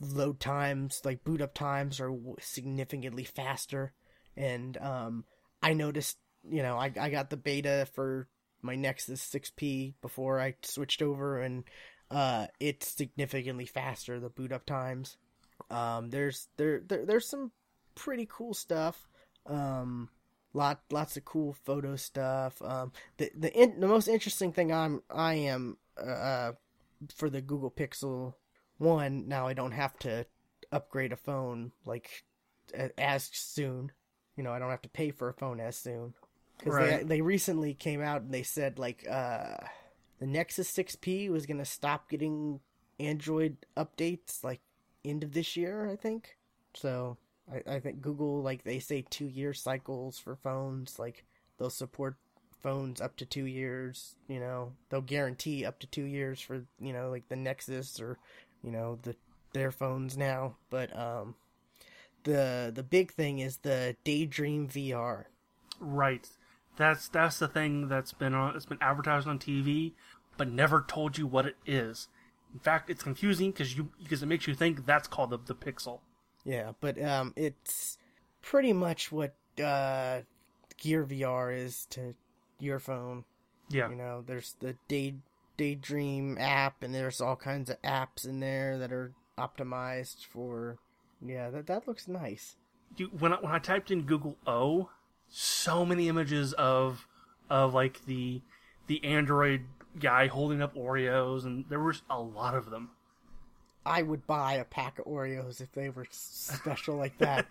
load times like boot up times are significantly faster. And um i noticed you know i i got the beta for my nexus 6p before i switched over and uh it's significantly faster the boot up times. Um there's there, there there's some pretty cool stuff. Um, lot lots of cool photo stuff. Um, the the in, the most interesting thing I'm I am uh for the Google Pixel one now I don't have to upgrade a phone like as soon. You know, I don't have to pay for a phone as soon because they they recently came out and they said like uh the Nexus 6P was gonna stop getting Android updates like end of this year, I think. So I, I think Google like they say two year cycles for phones, like they'll support phones up to two years, you know, they'll guarantee up to two years for, you know, like the Nexus or, you know, the their phones now. But um the the big thing is the Daydream VR. Right. That's that's the thing that's been on. It's been advertised on TV, but never told you what it is. In fact, it's confusing because you because it makes you think that's called the the Pixel. Yeah, but um, it's pretty much what uh, Gear VR is to your phone. Yeah. You know, there's the Day Daydream app, and there's all kinds of apps in there that are optimized for. Yeah, that that looks nice. you, when I, when I typed in Google O, so many images of of like the the Android guy holding up Oreos, and there was a lot of them. I would buy a pack of Oreos if they were special like that.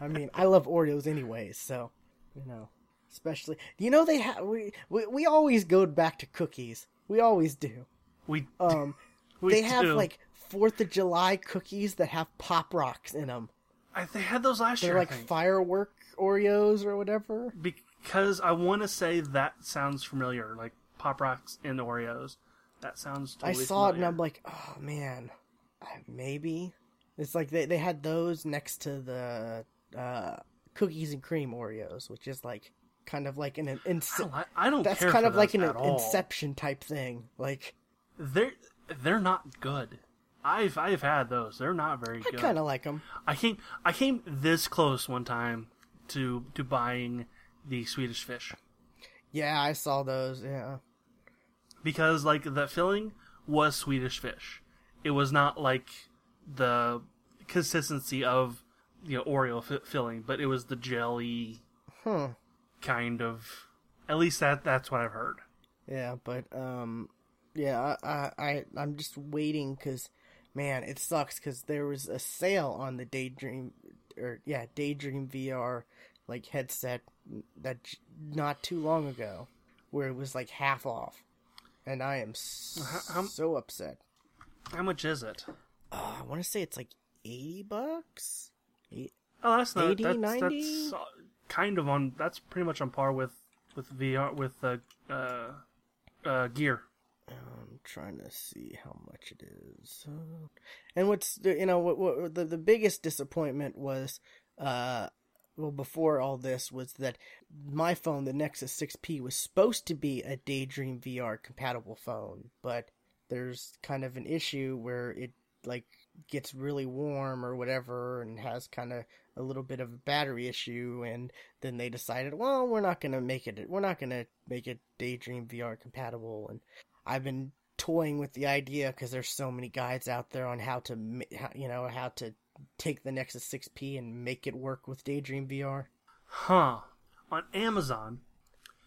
I mean, I love Oreos anyways, so you know, especially you know they have we, we we always go back to cookies. We always do. We Um, [laughs] we they have do. like Fourth of July cookies that have pop rocks in them. I, they had those last year. They're year. I like firework Oreos or whatever. because I want to say that sounds familiar, like Pop Rocks and Oreos. That sounds. I Totally saw it and. I'm like, oh man, uh, maybe. It's like they they had those next to the uh, cookies and cream Oreos, which is like kind of like an, an I I don't that's kind of like an. Inception type thing. Like They're they're not good. I've I've had those. They're not very I good. kind of like them. I came I came this close one time to to buying the Swedish fish Yeah, I saw those. Yeah, because like the filling was Swedish fish. It was not like the consistency of you know Oreo fi- filling, but it was the jelly huh? Kind of. At least that that's what I've heard. Yeah, but um, yeah, I I, I I'm just waiting because, man, it sucks because there was a sale on the Daydream or yeah Daydream VR like headset that not too long ago where it was like half off, and I am s- How- so upset. How much is it? Uh, I want to say it's like eighty bucks. Eight- Oh, that's not 80, that's, 90? that's kind of on. That's pretty much on par with with VR with uh, uh, uh, gear. I'm trying to see how much it is. And what's you know what, what the the biggest disappointment was uh well before all this was that my phone the Nexus 6P was supposed to be a Daydream VR compatible phone, but there's kind of an issue where it like gets really warm or whatever and has kind of a little bit of a battery issue and then they decided well we're not going to make it we're not going to make it daydream vr compatible. And i've been toying with the idea because there's so many guides out there on how to you know how to take the nexus 6p and make it work with daydream vr Huh. On Amazon,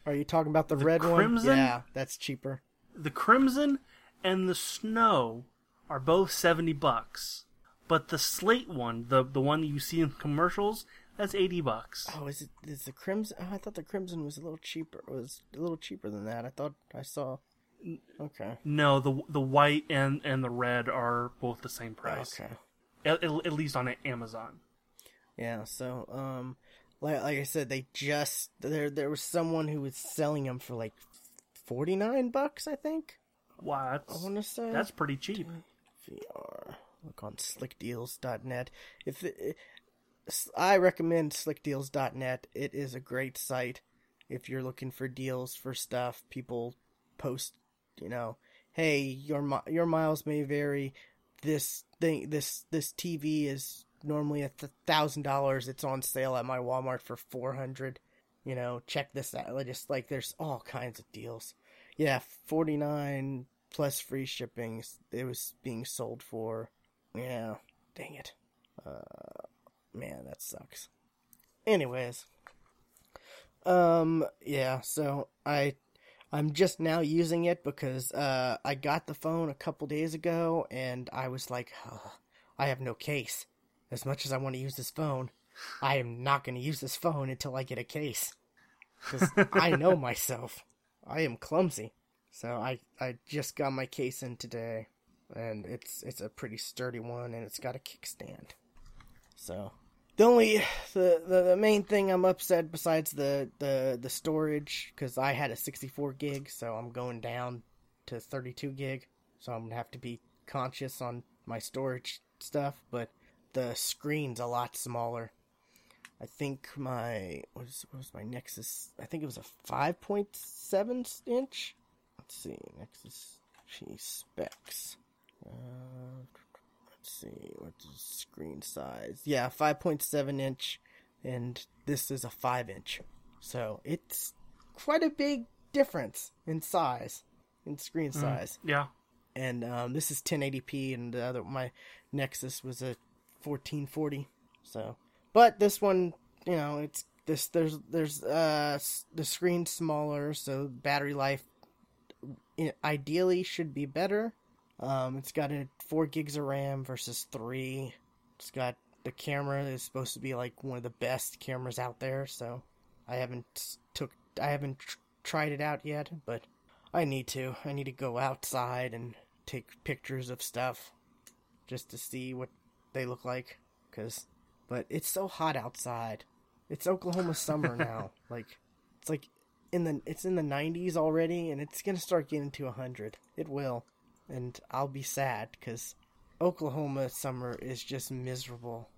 are you talking about the, red one? Yeah that's cheaper. The Crimson and the Snow are both 70 bucks. But the slate one, the the one that you see in commercials, that's 80 bucks. oh is it is the crimson oh, i thought the crimson was a little cheaper It was a little cheaper than that i thought i saw okay No, the the white and and the red are both the same price. okay At, at least on Amazon. Yeah, so um like like I said they just there there was someone who was selling them for like 49 bucks, I think. Wow, I want to say that's pretty cheap. VR. Look on slickdeals.net. If it, I recommend slickdeals.net. It is a great site if you're looking for deals for stuff. People post, you know, hey, your your miles may vary. This thing, this this TV is normally a thousand dollars. It's on sale at my Walmart for four hundred. You know, check this out. Just like there's all kinds of deals. Yeah, forty nine plus free shipping. It was being sold for. Yeah, dang it. Uh, man, that sucks. Anyways, Um, yeah, so I I'm just now using it because uh I got the phone a couple days ago and I was like, oh, I have no case. As much as I want to use this phone, I am not going to use this phone until I get a case. Cuz I know [laughs] myself. I am clumsy. So I I just got my case in today and it's it's a pretty sturdy one and it's got a kickstand. So the only the, the, the main thing I'm upset besides the the the storage because I had a 64 gig, so I'm going down to 32 gig, so I'm gonna have to be conscious on my storage stuff. But the screen's a lot smaller. I think my what was, what was my Nexus? I think it was a 5.7 inch. Let's see, Nexus G specs. Uh, let's see what's the screen size yeah 5.7 inch and this is a 5 inch so it's quite a big difference in size in screen Mm. size Yeah. and um, this is 1080p and the other my nexus was a 1440 so but this one you know it's this there's there's uh the screen smaller so battery life i- ideally should be better um, it's got a four gigs of RAM versus three. It's got the camera is supposed to be like one of the best cameras out there. So I haven't took I haven't tr- tried it out yet, but I need to. I need to go outside and take pictures of stuff just to see what they look like. Cause, but it's so hot outside. It's Oklahoma summer [laughs] now. like, it's like in the it's in the 90s already, and it's gonna start getting to 100. It will and I'll be sad because Oklahoma summer is just miserable.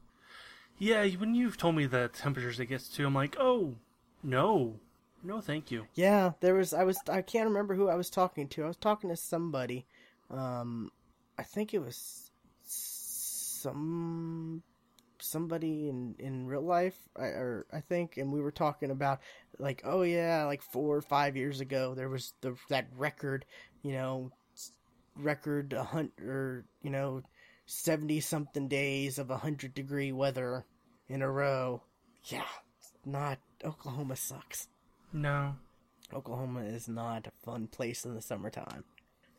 Yeah, when you've told me the temperatures it gets to, I'm like, oh, no. No, thank you. Yeah, there was I was I can't remember who I was talking to. I was talking to somebody. Um, I think it was some somebody in in real life, I, or I think, and we were talking about like, oh yeah, like four or five years ago, there was the that record, you know, record a hundred or you know, seventy something days of a hundred degree weather in a row. Yeah, not Oklahoma sucks. No. Oklahoma is not a fun place in the summertime.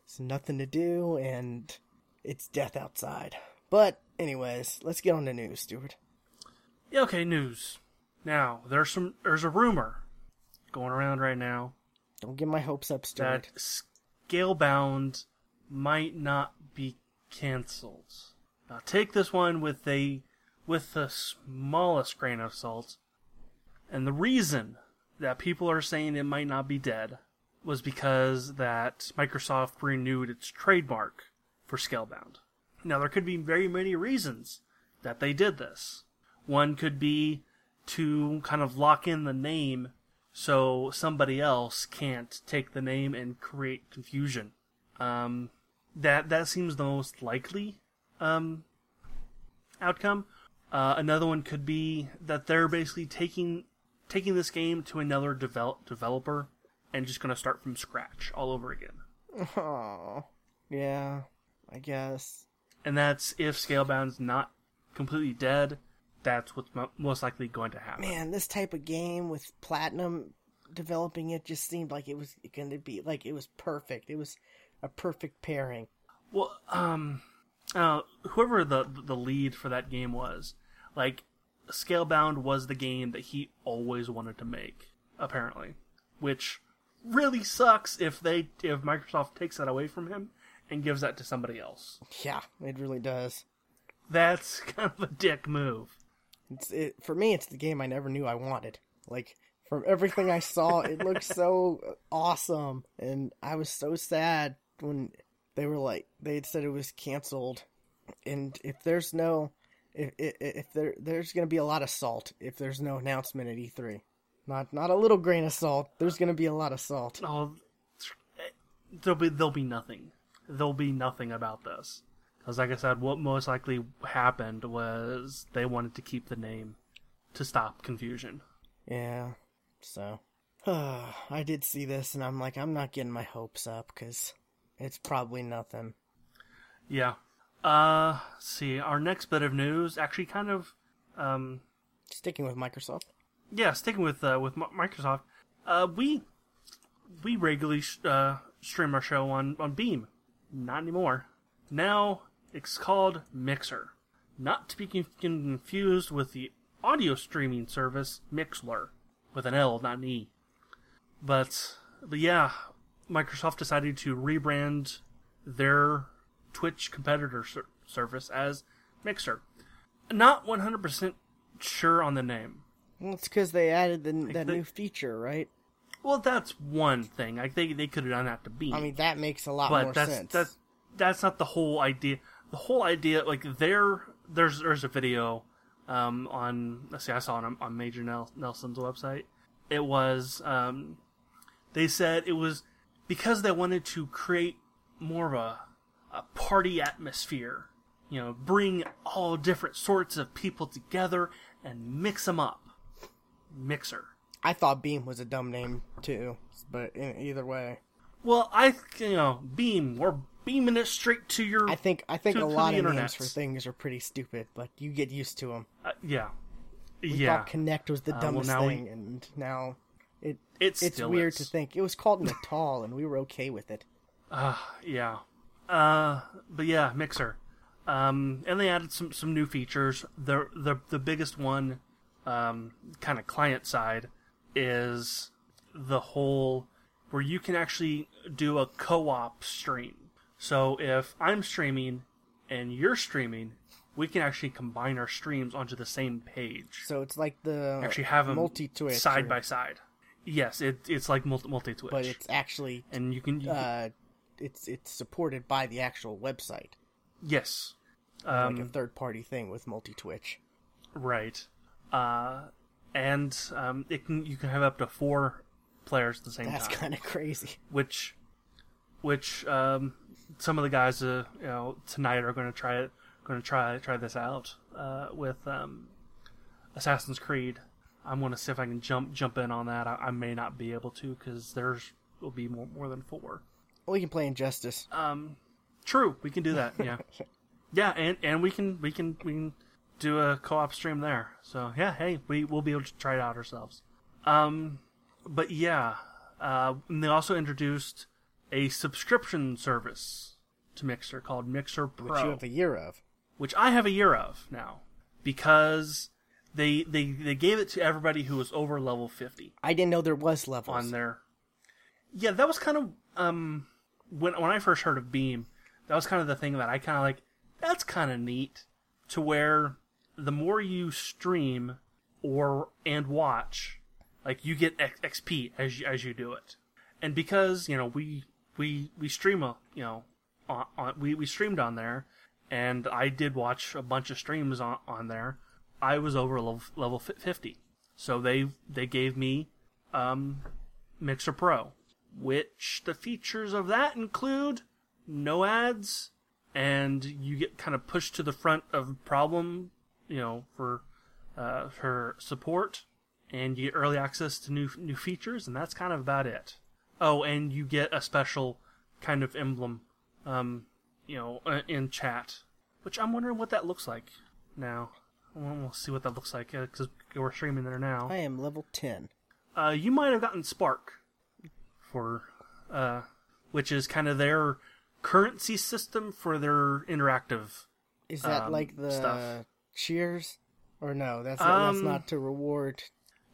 It's nothing to do, and it's death outside. But, anyways, let's get on the news, Stuart. Yeah, okay, news. Now, there's some there's a rumor going around right now Don't get my hopes up, Stuart. that Scalebound might not be canceled. Now take this one with a with the smallest grain of salt. And the reason that people are saying it might not be dead was because that Microsoft renewed its trademark for Scalebound. Now there could be very many reasons that they did this. One could be to kind of lock in the name so somebody else can't take the name and create confusion. Um, that that seems the most likely um, outcome. Uh, another one could be that they're basically taking taking this game to another develop, developer and just going to start from scratch all over again. [laughs] Oh, yeah, I guess. And that's if Scalebound's not completely dead. That's what's mo- most likely going to happen. Man, this type of game with Platinum developing it just seemed like it was going to be, like, it was perfect. It was a perfect pairing. Well, um, uh, whoever the the lead for that game was, like, Scalebound was the game that he always wanted to make, apparently, which really sucks if they if Microsoft takes that away from him and gives that to somebody else. Yeah, it really does. That's [laughs] kind of a dick move. It's it for me. It's the game I never knew I wanted. Like from everything I saw, it [laughs] looked so awesome, and I was so sad when they were like they had said it was canceled. And if there's no, if if, if there there's gonna be a lot of salt if there's no announcement at E3. Not not a little grain of salt. There's gonna be a lot of salt. Oh, there'll be there'll be nothing. There'll be nothing about this. Because, like I said, what most likely happened was they wanted to keep the name to stop confusion. Yeah. So, [sighs] I did see this, and I'm like, I'm not getting my hopes up because it's probably nothing. Yeah. Uh, see. Our next bit of news actually kind of, um, Sticking with Microsoft. yeah, sticking with uh, with Mi- Microsoft, uh, we we regularly sh- uh, stream our show on on Beam. Not anymore. Now it's called Mixer, not to be confused with the audio streaming service Mixlr, with an L, not an E. But but yeah, Microsoft decided to rebrand their Twitch competitor ser- service as Mixer. Not 100% sure on the name. Well, it's because they added the, that they- new feature, right? Well, that's one thing. I think they could have done that to Beam. I mean, that makes a lot but more that's sense. that's that's not the whole idea. The whole idea, like there, there's there's a video um, on. Let's see, I saw it on, on Major Nelson's website. It was um, they said it was because they wanted to create more of a a party atmosphere. You know, bring all different sorts of people together and mix them up. Mixer. I thought Beam was a dumb name too, but in, either way, Well, I you know, beam. We're beaming it straight to your. I think I think To- a lot the of names for things are pretty stupid, but you get used to them. uh, yeah, We yeah. thought Kinect was the dumbest now we- thing, and now it It it's still weird is. to think it was called Natal, and we were okay with it. Yeah. Uh, but yeah, Mixer. Um, and they added some, some new features. The the the biggest one, um, kind of client side, is the whole where you can actually do a co-op stream. So if I'm streaming and you're streaming, we can actually combine our streams onto the same page. So it's like the Actually, have them multi Twitch side by side. Yes, it, it's like multi Twitch, but it's actually and you can you, uh, it's it's supported by the actual website, yes, like um, a third party thing with multi Twitch. Right. Uh, and um, it can you can have up to four players at the same That's time, That's kind of crazy. which which um, some of the guys uh, you know tonight are going to try it going to try try this out uh, with um, Assassin's Creed. I'm going to see if I can jump jump in on that. I, I may not be able to because there's will be more more than four. We can play Injustice. Um, true, we can do that. Yeah, [laughs] yeah, and and we can we can we can do a co-op stream there. So yeah, hey, we will be able to try it out ourselves. Um, but yeah, uh, and they also introduced a subscription service to Mixer called Mixer Pro, which you have a year of. which I have a year of now because they they they gave it to everybody who was over level fifty I didn't know there was levels. on there. Yeah, that was kind of um when when I first heard of Beam, that was kind of the thing that I kind of like. That's kind of neat to where the more you stream or and watch, like you get XP as you, as you do it, and because you know we we we stream a you know on, on we we streamed on there, and I did watch a bunch of streams on on there. I was over level level fifty, so they they gave me um Mixer Pro, which the features of that include no ads, and you get kind of pushed to the front of problem, you know, for uh, for support, and you get early access to new new features, and that's kind of about it. Oh, and you get a special kind of emblem, um, you know, uh, in chat, which I'm wondering what that looks like now. We'll see what that looks like because we're streaming there now. I am level ten. Uh, you might have gotten Spark for, uh, which is kind of their currency system for their interactive. Is that Um, like the stuff. Cheers? Or no, that's that's Um, not to reward.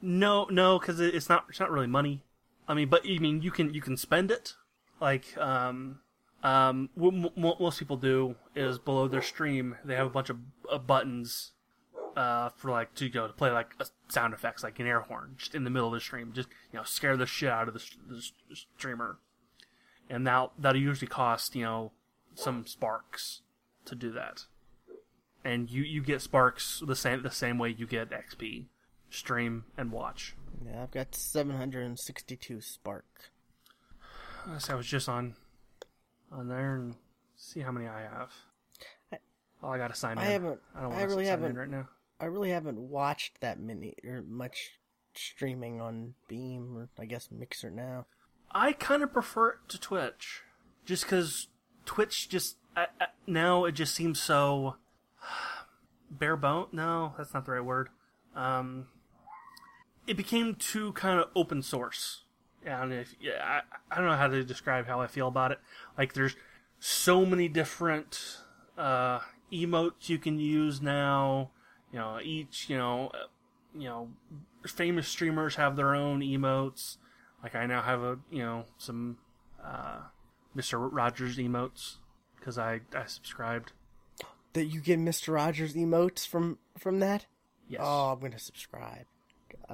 No, no, because it's not. It's not really money. I mean, but you mean you can you can spend it. Like, um, um, what m- most people do is below their stream they have a bunch of uh, buttons, uh, for like to go to play like sound effects, like an air horn, just in the middle of the stream, just you know scare the shit out of the, the streamer. And now that'll usually cost you know some sparks to do that. And you, you get sparks the same the same way you get XP, stream and watch. Yeah, I've got seven hundred and sixty-two spark. I guess I was just on on there and see how many I have. Oh, I gotta sign in. I haven't- I don't I want to really sign in haven't- right now. I really haven't watched that many or much streaming on Beam or I guess Mixer now. I kind of prefer it to Twitch, just because Twitch just I, I, now it just seems so bare bone. No, that's not the right word. Um, it became too kind of open source. And if yeah, I, I don't know how to describe how I feel about it. Like there's so many different uh, emotes you can use now. You know, each you know, uh, you know, famous streamers have their own emotes. Like I now have a you know some uh, Mr. Rogers emotes because I I subscribed. That you get Mr. Rogers emotes from from that? Yes. Oh, I'm gonna subscribe.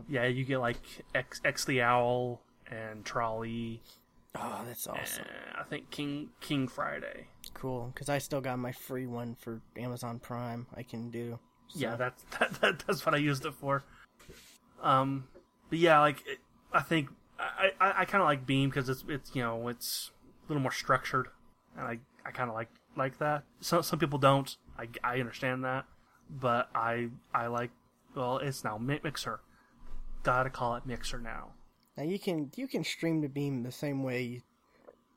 Yeah, you get like X X the Owl and Trolley. Oh, that's awesome. I think King King Friday. Cool, because I still got my free one for Amazon Prime. I can do. So. Yeah, that's [laughs] that, that, that's what I used it for. Um, but yeah, like it, I think I I, I kind of like Beam because it's it's you know it's a little more structured, and I I kind of like like that. Some some people don't. I I understand that, but I I like well it's now Mixer. Gotta call it Mixer now. Now you can you can stream to Beam the same way you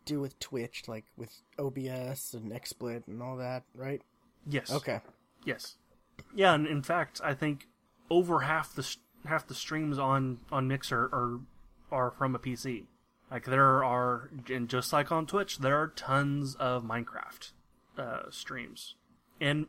do with Twitch, like with OBS and XSplit and all that, right? Yes. Okay. Yes. Yeah, and in fact, I think over half the half the streams on on Mixer are are from a PC. Like there are, and just like on Twitch, there are tons of Minecraft uh, streams, and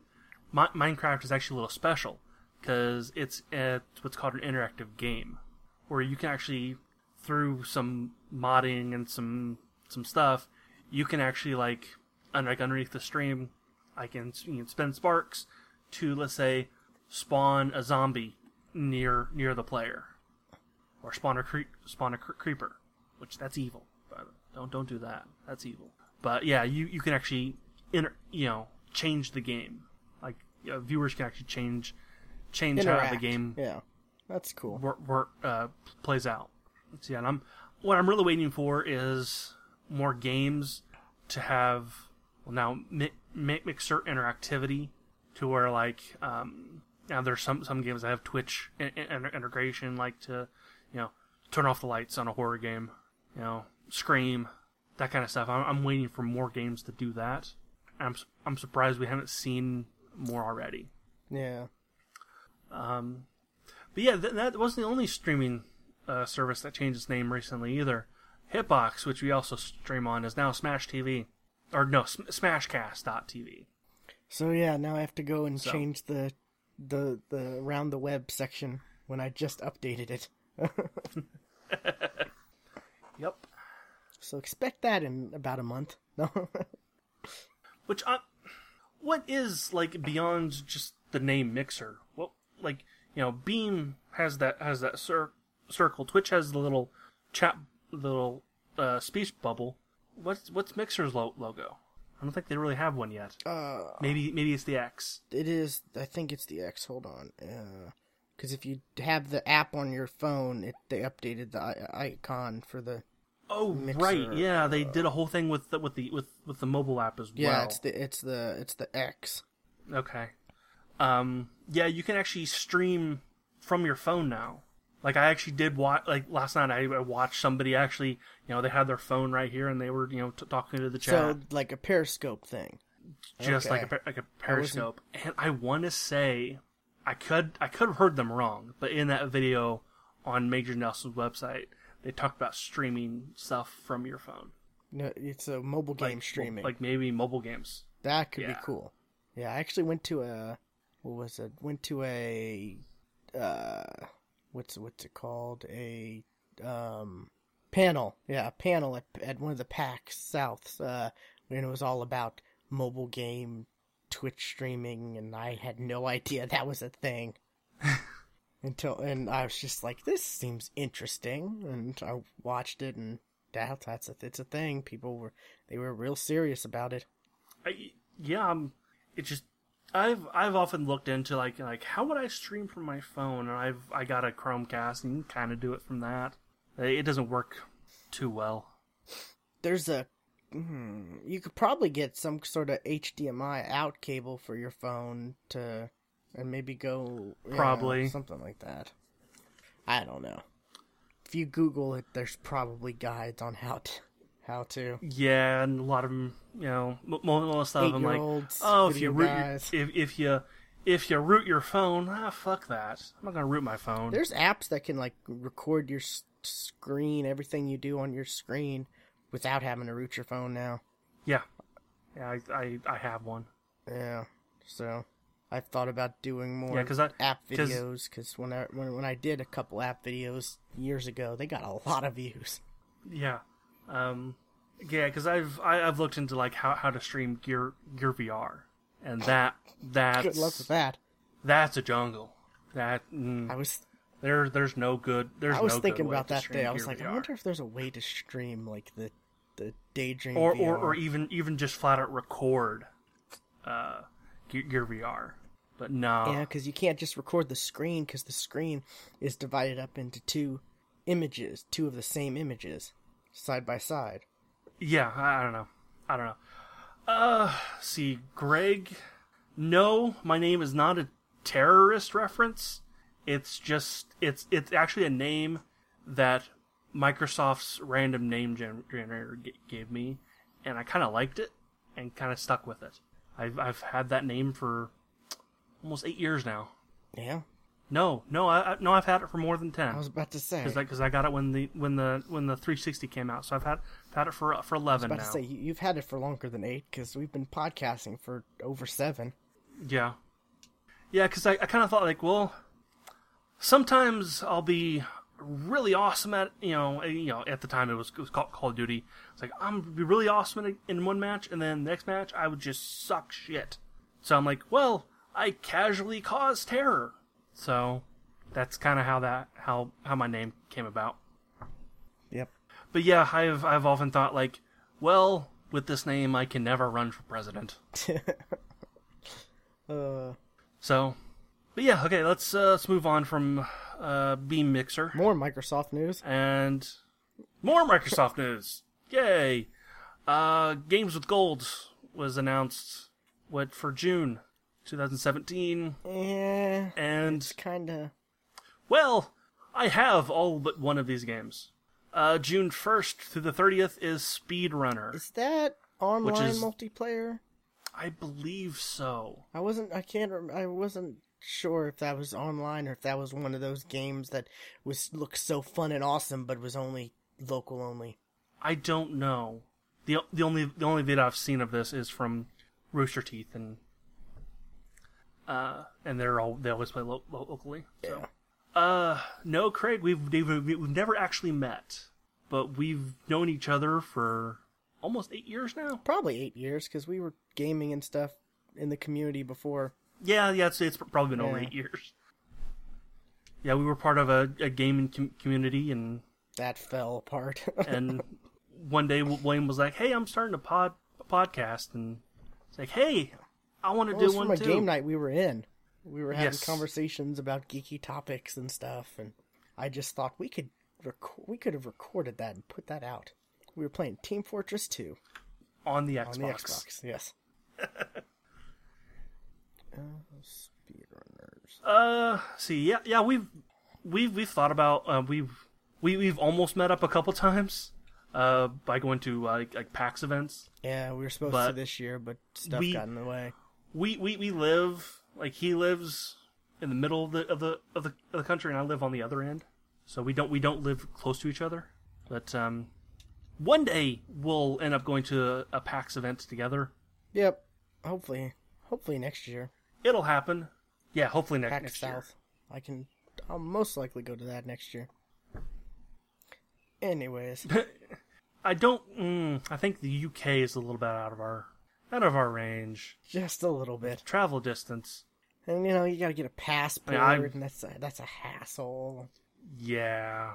Mi- Minecraft is actually a little special because it's it's what's called an interactive game, where you can actually through some modding and some some stuff, you can actually like, un- like underneath the stream, I can you spend sparks to let's say spawn a zombie near near the player, or spawn a cre- spawn a cre- creeper, which that's evil. But don't don't do that. That's evil. But yeah, you you can actually inter- you know change the game. Like you know, viewers can actually change change how the game Yeah, that's cool. work, work uh, plays out. So yeah, and I'm what I'm really waiting for is more games to have well now make mi- mixer interactivity to where like um, now there's some some games that have Twitch in- in- integration like to you know turn off the lights on a horror game, you know scream that kind of stuff. I'm, I'm waiting for more games to do that. I'm I'm surprised we haven't seen more already. Yeah. Um, but yeah, th- that wasn't the only streaming uh, service that changed its name recently either. Hitbox, which we also stream on, is now Smash TV, or no, Sm- Smashcast.tv. So yeah, now I have to go and So- change the the the around the web section when I just updated it. [laughs] [laughs] Yep. So expect that in about a month. [laughs] No. Which I, what is like beyond just the name Mixer? Well, like you know, Beam has that has that cir- circle. Twitch has the little chat, little uh, speech bubble. What's what's Mixer's lo- logo? I don't think they really have one yet. uh, Maybe maybe it's the X. it is. I think it's the X. Hold on. Because if you have the app on your phone, it they updated the I- icon for the. Oh Mixer, right, yeah, they did a whole thing with the, with the with with the mobile app as Yeah, well. Yeah, it's the it's the it's the X. Okay. Um, yeah, you can actually stream from your phone now. Like I actually did watch. Like last night, I I watched somebody actually. You know, they had their phone right here and they were you know t- talking to the chat, So like a Periscope thing. just like a like a periscope. And I want to say, I could I could have heard them wrong, but in that video on Major Nelson's website, they talked about streaming stuff from your phone, No, it's a mobile game like, streaming. like maybe mobile games. That could be cool. Yeah, I actually went to a what was it? Went to a uh what's what's it called? A um panel. Yeah, a panel at at one of the PAX Souths uh and it was all about mobile game Twitch streaming and I had no [laughs] idea that was a thing. Until and I was just like this seems interesting and I watched it and that that's a, it's a thing. People were they were real serious about it. I, yeah, um, it just I've I've often looked into like like how would I stream from my phone, and I've I got a Chromecast and you can kind of do it from that. It doesn't work too well. there's a hmm, you could probably get some sort of HDMI out cable for your phone to and maybe go yeah, Probably. something like that. I don't know. If you Google it, there's probably guides on how to how to. Yeah, and a lot of them, you know, most of them like, oh, if you re- guys. if if you if you root your phone, ah, fuck that. I'm not gonna root my phone. There's apps that can like record your s- screen, everything you do on your screen, without having to root your phone now. yeah, yeah, I, I, I have one. Yeah. So I've thought about doing more Yeah, 'cause I- app videos because when I when, when I did a couple app videos years ago, they got a lot of views. Yeah, um, yeah, because I've I, I've looked into like how, how to stream Gear Gear VR, and that that's Good luck with that. that's a jungle. That mm, I was there there's no good. There's I was no thinking about that day. I was Gear like, I wonder if there's a way to stream like the the daydream or, VR. or or even even just flat out record uh Gear, Gear VR. But no, Yeah, because you can't just record the screen because the screen is divided up into two images, two of the same images, side by side. Yeah, I, don't know. I don't know. Uh, see, Greg. No, my name is not a terrorist reference. It's just it's it's actually a name that Microsoft's random name generator gave me, and I kind of liked it and kind of stuck with it. I've I've had that name for almost eight years now. Yeah, No, no, I, I no, I've had it for more than ten. I was about to say. because because I, got it when the when the when the 360 came out. So I've had I've had it for for 11 about now. to say you- you've had it for longer than eight because we've been podcasting for over seven. Yeah, yeah, because I, I kind of thought like, well, sometimes I'll be really awesome at you know uh, you know at the time it was it was called Call of Duty. It's like I'm be really awesome in, in one match, and then the next match I would just suck shit. So I'm like, well, I casually cause terror. So that's kind of how that how how my name came about. Yep. But yeah, I've I've often thought like, well, with this name, I can never run for president. [laughs] Uh, So, but yeah, okay, let's uh, let's move on from uh, Beam Mixer more Microsoft news. and more Microsoft news. Yay! Uh, Games with Gold was announced what for June 2017, Yeah, and it's kind of well, I have all but one of these games. Uh, June 1st through the 30th is Speedrunner. is that online is- multiplayer? I believe so. I wasn't. I can't. rem- I wasn't sure if that was online or if that was one of those games that was looked so fun and awesome, but was only local only. I don't know. the The only the only video I've seen of this is from Rooster Teeth and uh and they're all they always play lo- lo- locally. So. Uh no, Craig, we've, we've never actually met, but we've known each other for almost eight years now. Probably eight years because we were gaming and stuff in the community before. Yeah, yeah, it's, it's probably been over Yeah. eight years. Yeah, we were part of a, a gaming com- community, and That fell apart. [laughs] and one day William was like, "Hey, I'm starting a pod a podcast," and it's like, "Hey, I want to Well, it was do from one a game night we were in. We were having Yes. conversations about geeky topics and stuff, and I just thought we could rec- we could have recorded that and put that out. We were playing Team Fortress 2 on the Xbox. on the Xbox. Yes. [laughs] uh, speedrunners. Uh, see, yeah, yeah, we've we've we've thought about uh, we've we we've almost met up a couple times, uh, by going to uh, like like PAX events. Yeah, we were supposed But to this year, but stuff we- got in the way. We we we live like he lives in the middle of the of the of the of the country, and I live on the other end, so we don't we don't live close to each other. But um, one day we'll end up going to a, a PAX event together. Yep. Hopefully, hopefully next year. It'll happen. Yeah, hopefully next PAX next year. South. I can. I'll most likely go to that next year. Anyways, [laughs] I don't. Mm, I think the UK is a little bit out of our out of our range. just a little bit, Travel distance. and you know you got to get a passport, I'm- and that's a, that's a hassle. Yeah.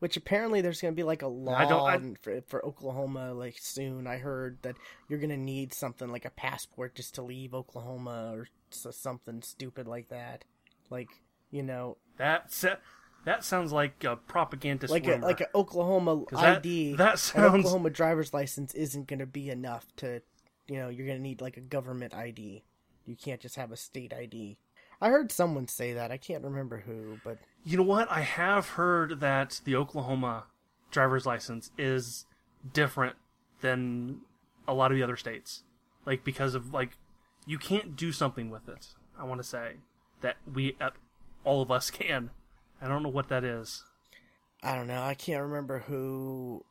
Which apparently there's going to be like a law I don't- I- for, for Oklahoma like soon. I heard that you're going to need something like a passport just to leave Oklahoma or something stupid like that. Like you know, That that sounds like a propagandist like a like an Oklahoma ID. that an sounds- Oklahoma driver's license isn't going to be enough to, you know, you're going to need like a government ID. You can't just have a state ID. I heard someone say that. I can't remember who, but You know what? I have heard that the Oklahoma driver's license is different than a lot of the other states. Like because of like you can't do something with it. I want to say that we, uh, all of us, [laughs] can. I don't know what that is. I don't know. I can't remember who.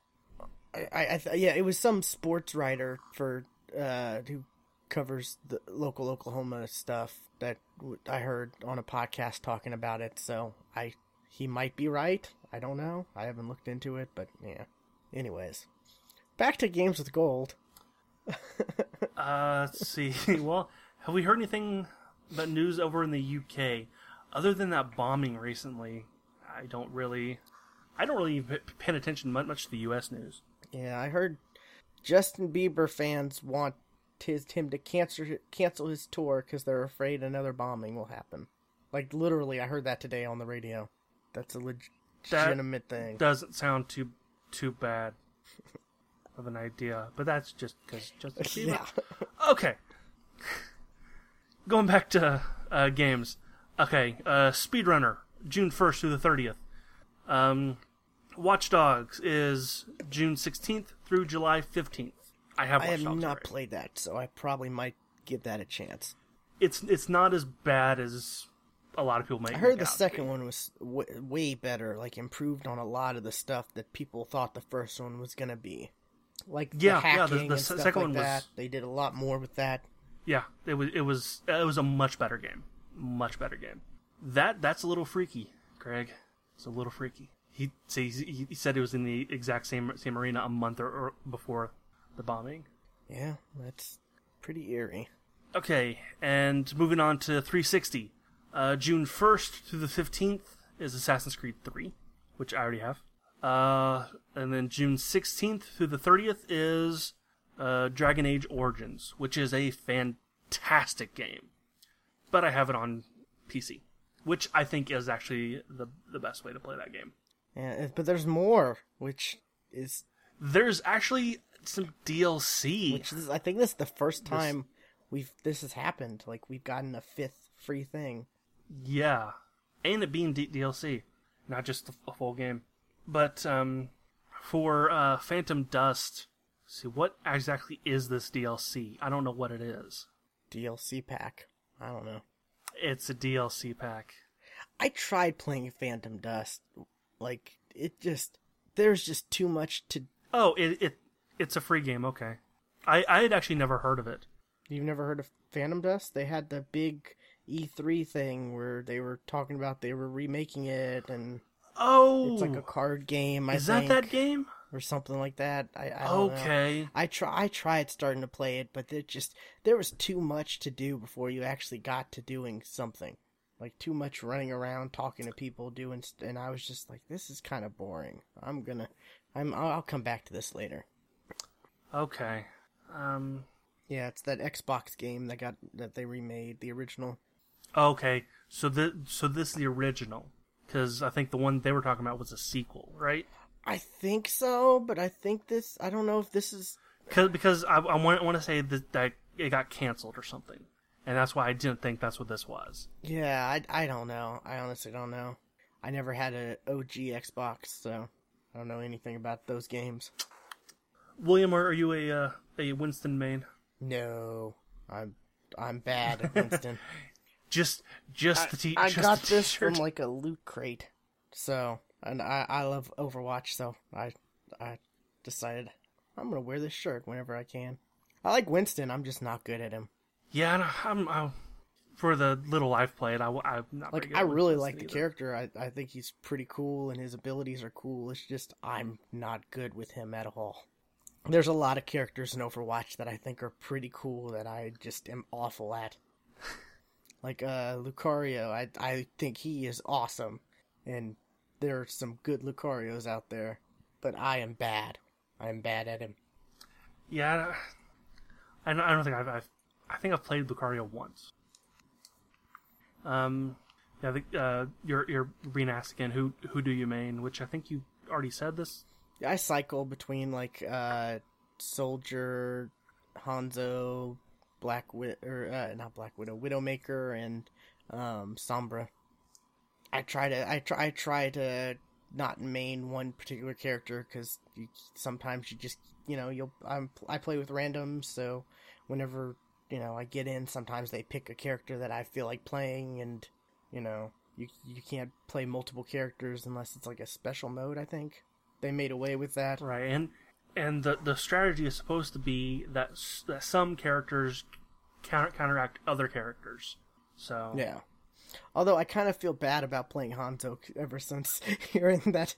I, I, I yeah, it was some sports writer for uh who covers the local Oklahoma stuff that I heard on a podcast talking about it. So I he might be right. I don't know. I haven't looked into it, but yeah. Anyways, back to games with gold. [laughs] Uh, let's see. [laughs] well, have we heard anything about news over in the UK? Other than that bombing recently, I don't really, I don't really pay attention much to the US news. Yeah, I heard Justin Bieber fans want his him to cancel cancel his tour because they're afraid another bombing will happen. Like literally, I heard that today on the radio. That's a leg- That- legitimate thing. Doesn't sound too too bad of an idea, but that's just because Justin [laughs] Bieber. yeah, Okay. Going back to uh, games. Okay, uh, Speedrunner, June 1st through the 30th. Um, Watch Dogs is June 16th through July 15th. I have I have Dogs not already. played that, so I probably might give that a chance. It's it's not as bad as a lot of people make. I heard the second one was w- way better, like improved on a lot of the stuff that people thought the first one was gonna be. Like the Yeah, yeah, the- the and stuff second like one was- They did a lot more with that. Yeah, it was it was it was a much better game, much better game. That that's a little freaky, Greg. It's a little freaky. He see, he, he said it was in the exact same same arena a month or, or before the bombing. Yeah, that's pretty eerie. Okay, and moving on to 360. Uh, June 1st to the 15th is Assassin's Creed 3, which I already have. Uh, and then June 16th through the 30th is uh, Dragon Age Origins, which is a fantastic game. But I have it on PC, which I think is actually the, the best way to play that game. Yeah, but there's more, which is There's actually some DLC. which is I think this is the first time we've this has happened. Like we've gotten a fifth free thing. Yeah, and it being D- DLC, not just a, a full game. But um, for uh, Phantom Dust, see what exactly is this DLC? I don't know what it is. DLC pack. I don't know. It's a DLC pack. I tried playing Phantom Dust. Like it just there's just too much to. Oh, it, it it's a free game. Okay, I I had actually never heard of it. You've never heard of Phantom Dust? They had the big E3 thing where they were talking about they were remaking it and Oh, it's like a card game. I is that think, that game? or something like that? I, I don't know. Okay. I try I tried starting to play it, but it just there was too much to do before you actually got to doing something. Like too much running around talking to people doing st- and I was just like this is kind of boring. I'm going to I'm I'll come back to this later. Okay. Um. Yeah, it's that Xbox game that got that they remade, the original. Okay. So the so this is the original because I think the one they were talking about was a sequel, right? I think so, but I think this I don't know if this is Cause, because I, I want, I want to say that, that it got canceled or something, and that's why I didn't think that's what this was. Yeah, I, I don't know. I honestly don't know. I never had a OG Xbox, so I don't know anything about those games. William, are you a uh, a Winston main? No, I'm I'm bad at Winston. [laughs] Just just the t- I just got this from like a loot crate, so and I I love Overwatch, so I I decided I'm gonna wear this shirt whenever I can. I like Winston. I'm just not good at him. Yeah, I'm, I'm for the little I've played. I, am not Like I really like the character. I I think he's pretty cool and his abilities are cool. It's just I'm not good with him at all. There's a lot of characters in Overwatch that I think are pretty cool that I just am awful at. [laughs] like uh Lucario, I I think he is awesome, and there are some good Lucarios out there, but I am bad. I am bad at him. Yeah, I, I don't think I've, I've I think I've played Lucario once. Um, yeah, think uh, you're you're being asked again. Who who do you main? Which I think you already said this. I cycle between like uh Soldier, Hanzo, Black Widow, or uh, not Black Widow, Widowmaker, and um Sombra. I try to I try I try to not main one particular character because sometimes you just you know you'll I'm I play with randoms so whenever you know I get in. Sometimes they pick a character that I feel like playing, and you know you you can't play multiple characters unless it's like a special mode. I think they made away with that. Right, and and the the strategy is supposed to be that that some characters counter, counteract other characters. So Yeah. Although I kind of feel bad about playing Hanzo [laughs] ever since [laughs] hearing that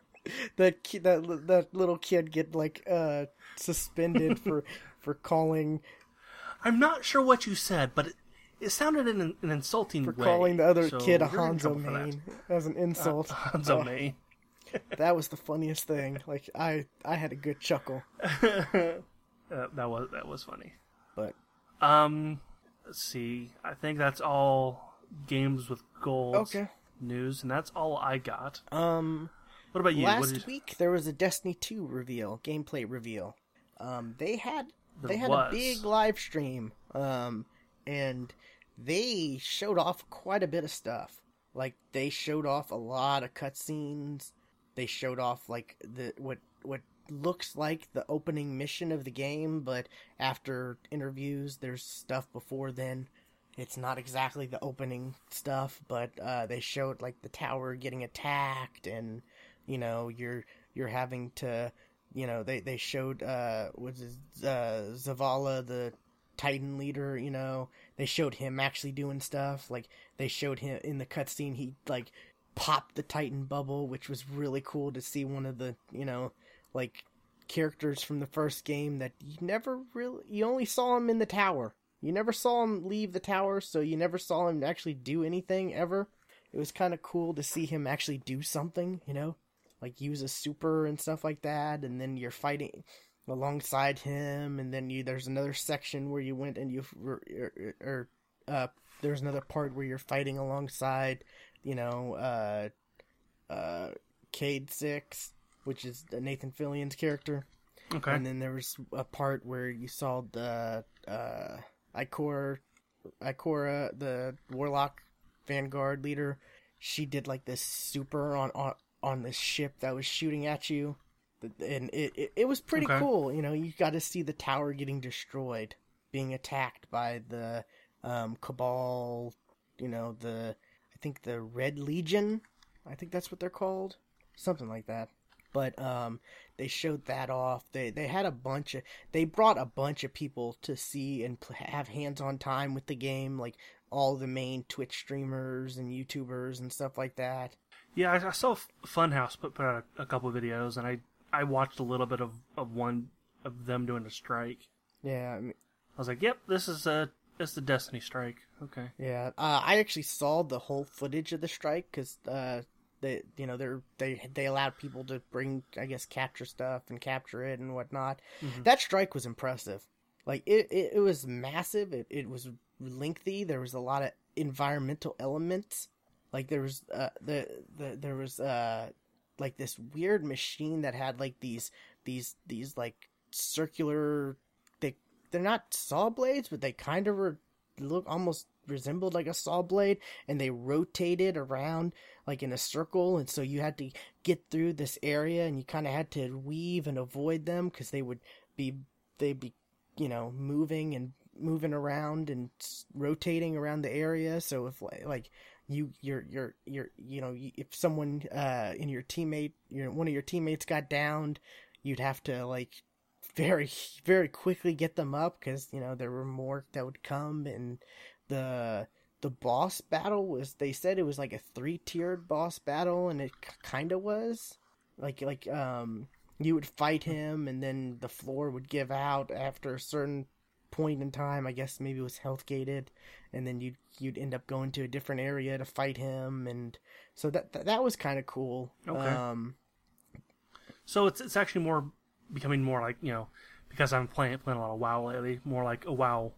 [laughs] that ki- that that little kid get like uh suspended for for calling I'm not sure what you said, but it, it sounded in an, an insulting for way. calling the other so kid a Hanzo main as an insult. [laughs] Hanzo Uh, main. [laughs] that was the funniest thing. Like I I had a good chuckle, [laughs] Uh, that was that was funny. but Um, let's see. I think that's all games with gold okay. news, and that's all I got. Um What about you? Last you- week there was a Destiny 2 reveal, gameplay reveal. Um, they had they had was. a big live stream, um, and they showed off quite a bit of stuff. Like they showed off a lot of cutscenes. They showed off like the what what looks like the opening mission of the game, but after interviews, there's stuff before then. It's not exactly the opening stuff, but uh, they showed like the tower getting attacked, and you know you're you're having to, you know they they showed uh was uh, Zavala the Titan leader, you know they showed him actually doing stuff. Like they showed him in the cutscene, he like popped the Titan bubble, which was really cool to see one of the you know like characters from the first game that you never really you only saw him in the tower. You never saw him leave the tower, so you never saw him actually do anything ever. It was kind of cool to see him actually do something, you know, like use a super and stuff like that, and then you're fighting alongside him, and then you there's another section where you went and you or, or, or uh there's another part where you're fighting alongside, you know, uh uh Cayde Six, which is Nathan Fillion's character. okay. And then there was a part where you saw the uh Ikora Ikora, the Warlock Vanguard leader. She did like this super on on, on this ship that was shooting at you. And it, it, it was pretty Okay. cool. You know, you got to see the tower getting destroyed, being attacked by the um, Cabal, you know, the, I think the Red Legion. I think that's what they're called. Something like that but um, they showed that off. They they had a bunch of they brought a bunch of people to see and pl- have hands on time with the game, like all the main Twitch streamers and YouTubers and stuff like that. Yeah, I, I saw Funhaus put, put out a, a couple of videos, and I I watched a little bit of, of one of them doing a strike. Yeah, I mean, I was like, "Yep, this is a is the Destiny strike." Okay. yeah. Uh, I actually saw the whole footage of the strike because uh, they you know they're they they allowed people to bring I guess capture stuff and capture it and whatnot. That strike was impressive. Like it, it, it was massive. It, it was lengthy. There was a lot of environmental elements. Like there was uh the, the there was uh like this weird machine that had like these these these like circular they they're not saw blades but they kind of were look almost resembled like a saw blade and they rotated around like in a circle and so you had to get through this area and you kind of had to weave and avoid them because they would be they'd be you know moving and moving around and rotating around the area so if like, like you you're you're you're you know if someone uh in your teammate you know one of your teammates got downed you'd have to like very very quickly get them up because you know there were more that would come and the the boss battle was they said it was like a three tiered boss battle and it kind of was. Like like um you would fight him and then the floor would give out after a certain point in time i guess maybe it was health gated and then you'd you'd end up going to a different area to fight him and so that that, that was kind of cool Okay. um So it's it's actually more becoming more like you know because I'm playing playing a lot of WoW lately, more like a WoW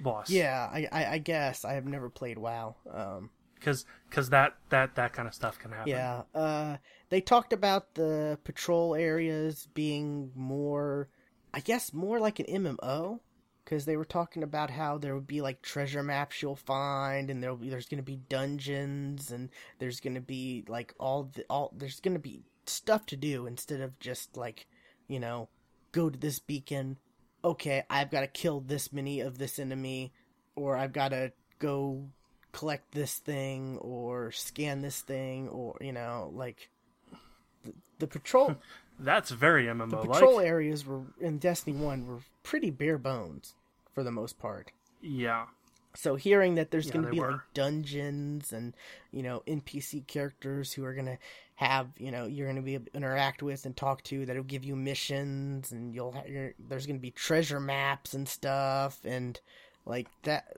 boss. yeah I, I i guess i have never played wow um because because that that that kind of stuff can happen. Yeah. Uh, they talked about the patrol areas being more, I guess, more like an MMO. Because they were talking about how there would be like treasure maps you'll find, and there'll be there's going to be dungeons, and there's going to be like all the all there's going to be stuff to do instead of just like you know go to this beacon, okay, I've got to kill this many of this enemy, or I've got to go collect this thing, or scan this thing, or you know, like the, the patrol [laughs] That's very MMO like. patrol areas were in Destiny One were pretty bare bones for the most part. Yeah. So hearing that there's Yeah, going to be like dungeons and you know NPC characters who are going to have you know you're going to be able to interact with and talk to that'll give you missions and you'll ha- you're, there's going to be treasure maps and stuff and like that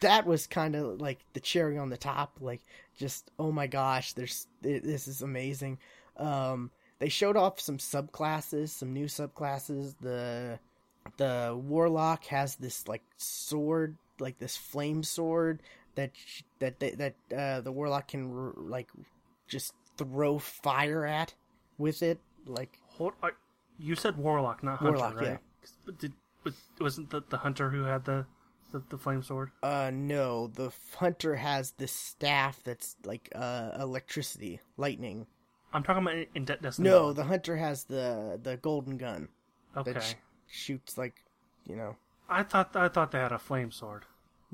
that was kind of like the cherry on the top like just oh my gosh there's this is amazing um they showed off some subclasses some new subclasses the the warlock has this like sword like this flame sword that that that, that uh, the warlock can like just throw fire at with it like Hold, I, you said warlock, not hunter, Warlock, right? yeah. But did but wasn't the, the hunter who had the, the the flame sword? uh no the hunter has this staff that's like uh electricity lightning I'm talking about in- De- Destiny. no the hunter has the the golden gun okay. that sh- shoots like you know I thought I thought they had a flame sword.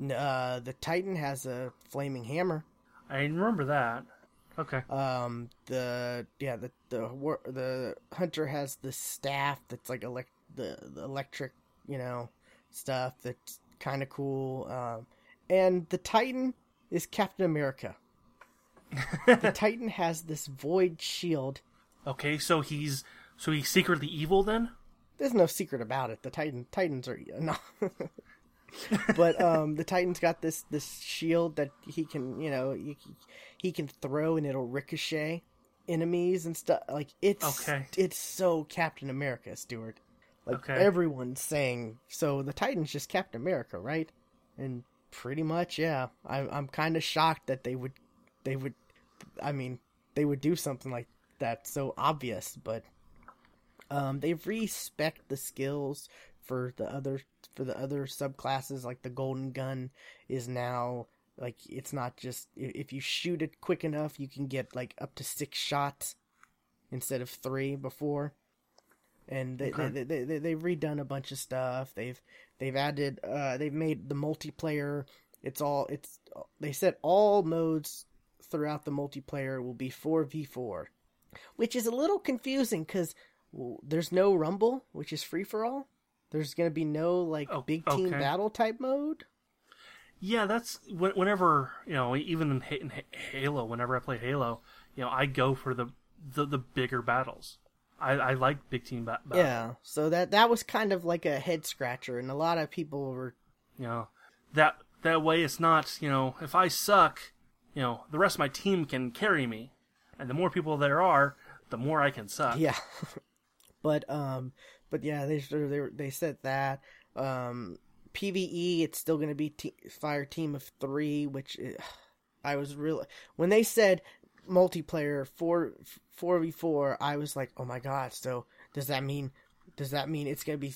Uh the titan has a flaming hammer I remember that. Okay. Um, the yeah, the the war- the hunter has the staff that's like elect the, the electric, you know, stuff that's kind of cool. Um, and the Titan is Captain America. The Titan has this void shield. Okay, so he's so he's secretly evil then? There's no secret about it. The Titan Titans are no. [laughs] but um, the Titan's got this this shield that he can, you know, he, he can throw and it'll ricochet enemies and stuff. Like it's Okay. it's so Captain America, Stuart. Like Okay. everyone's saying, so the Titan's just Captain America, right? And pretty much, yeah. I, I'm kind of shocked that they would, they would, I mean, they would do something like that so obvious, but um, they've respec the skills for the other for the other subclasses. Like the golden gun is now like it's not just if you shoot it quick enough, you can get like up to six shots instead of three before. And they, Okay. they, they, they they've redone a bunch of stuff. They've they've added uh they've made the multiplayer. It's all it's they said all modes throughout the multiplayer will be four v four, which is a little confusing because well, there's no rumble, which is free for all. There's gonna be no like Oh, big team okay. battle type mode. Yeah, that's whenever you know, even in, in Halo, whenever I play Halo, you know, I go for the the, the bigger battles. I, I like big team ba- battles. Yeah, so that that was kind of like a head scratcher, and a lot of people were You know, that that way it's not you know, if I suck, you know, the rest of my team can carry me, and the more people there are, the more I can suck. yeah. [laughs] but um, but yeah, they they they said that um, PVE it's still gonna be te- fire team of three, which uh, I was really when they said multiplayer four four v four, I was like, oh my god. So does that mean does that mean it's gonna be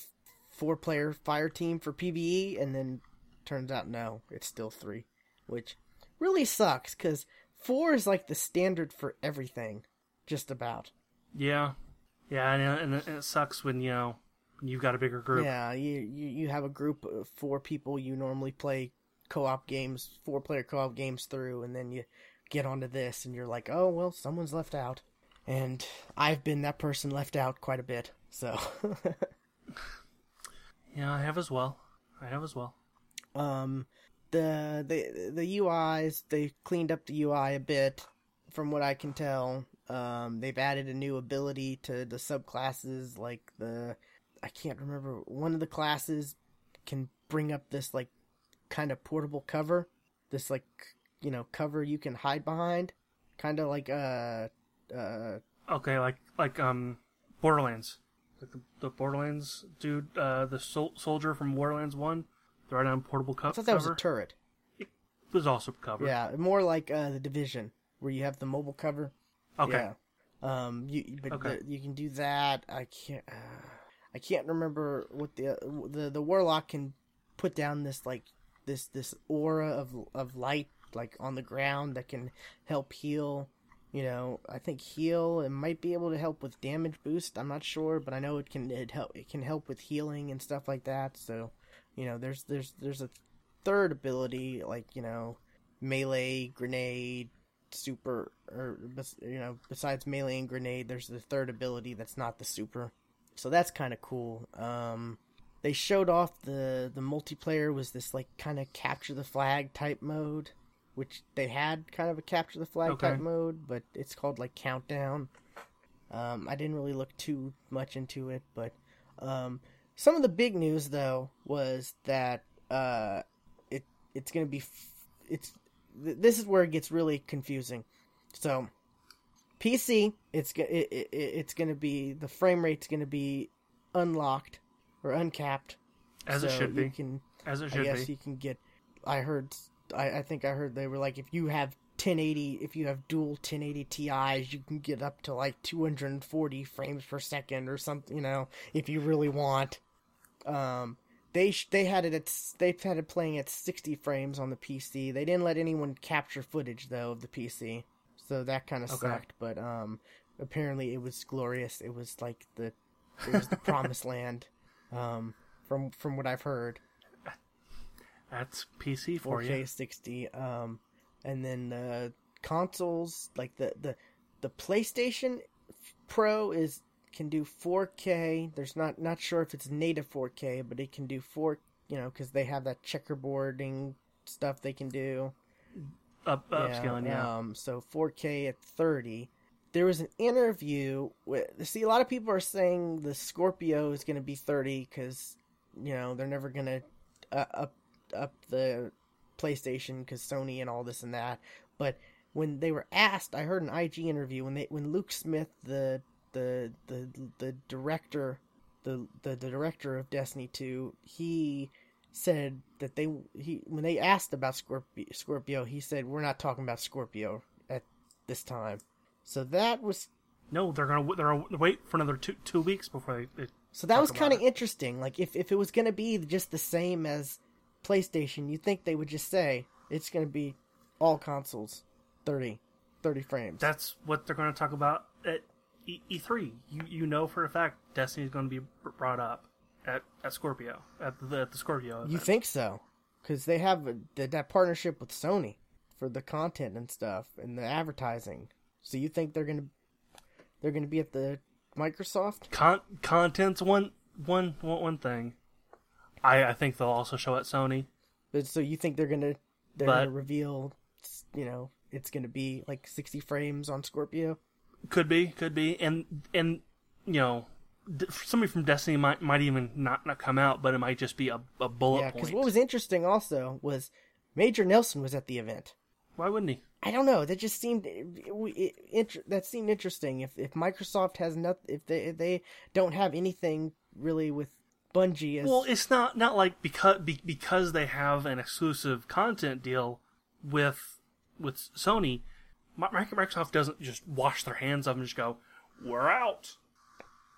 four player fire team for PVE? And then turns out no, it's still three, which really sucks because four is like the standard for everything, just about. Yeah, yeah, and, and, it- sucks when you know you've got a bigger group. Yeah, you, you you have a group of four people you normally play co-op games, four player co-op games through, and then you get onto this, and you're like, oh well, someone's left out, and I've been that person left out quite a bit. So, [laughs] Yeah, I have as well. I have as well. um, the the the UIs they cleaned up the UI a bit, from what I can tell. Um, they've added a new ability to the subclasses, like the I can't remember one of the classes can bring up this like kind of portable cover, this like you know cover you can hide behind, kind of like uh uh Okay, like like um, Borderlands, like the, the Borderlands dude, uh, the sol- soldier from Borderlands One, right on portable co- I thought that was a turret. It was also cover. Yeah, more like uh the division where you have the mobile cover. Okay. Yeah. Um, you but Okay. the, you can do that. I can't. Uh, I can't remember what the the the warlock can put down this like this this aura of of light like on the ground that can help heal You know, I think heal. It might be able to help with damage boost. I'm not sure, but I know it can it help. It can help with healing and stuff like that. So, you know, there's there's there's a third ability like you know, melee, grenade, super, or you know, besides melee and grenade, there's the third ability that's not the super. So that's kind of cool. Um, they showed off the the multiplayer was this like kind of capture the flag type mode, which they had kind of a capture the flag Okay. type mode, but it's called like countdown. Um, I didn't really look too much into it, but um, some of the big news though was that uh, it it's gonna be f- it's th- this is where it gets really confusing. So PC, it's it, it, it's gonna be the frame rate's gonna be unlocked or uncapped, As it So should You be. can As it I should guess be. you can get. I heard. I, I think I heard they were like, if you have 1080, if you have dual 1080 Ti's, you can get up to like 240 frames per second or something. You know, if you really want. Um, they sh- they had it at s- they've had it playing at 60 frames on the PC. They didn't let anyone capture footage though of the PC, so that kind of Okay. sucked. But um, apparently it was glorious. It was like the it was the [laughs] promised land. Um, from from what I've heard. That's PC for 4K you. 60 um and then the consoles like the the the PlayStation Pro is can do 4K there's not not sure if it's native 4K but it can do 4 you know cuz they have that checkerboarding stuff they can do. Up, upscaling, yeah. um so 4K at 30 there was an interview with see a lot of people are saying the Scorpio is going to be 30 cuz you know they're never going to uh, up up the PlayStation cuz Sony and all this and that. But when they were asked I heard an IG interview when they when Luke Smith the the the the director the the, the director of Destiny 2 he said that they he when they asked about Scorpio, Scorpio he said we're not talking about Scorpio at this time so that was No, they're gonna they're gonna wait for another two two weeks before they. they so that was kind of interesting like if if it was going to be just the same as PlayStation you think they would just say it's going to be all consoles 30 30 frames That's what they're going to talk about at E- E3. You you know for a fact Destiny is going to be brought up at, at Scorpio at the, at the Scorpio. you think so cuz they have a, that, that partnership with Sony for the content and stuff and the advertising so you think they're going to they're going to be at the Microsoft Con- content's one one one one thing. I I think they'll also show at Sony. But so you think they're gonna they're But- gonna reveal, you know, it's gonna be like sixty frames on Scorpio? Could be, could be, and and you know, d- somebody from Destiny might might even not not come out, but it might just be a, a bullet yeah, because what was interesting also was Major Nelson was at the event. Why wouldn't he? I don't know. That just seemed it, it, inter- that seemed interesting. If if Microsoft has not if they if they don't have anything really with Bungie as Well, it's not not like because be, because they have an exclusive content deal with with Sony. Mi- Mi- Microsoft doesn't just wash their hands of them and just go, "We're out."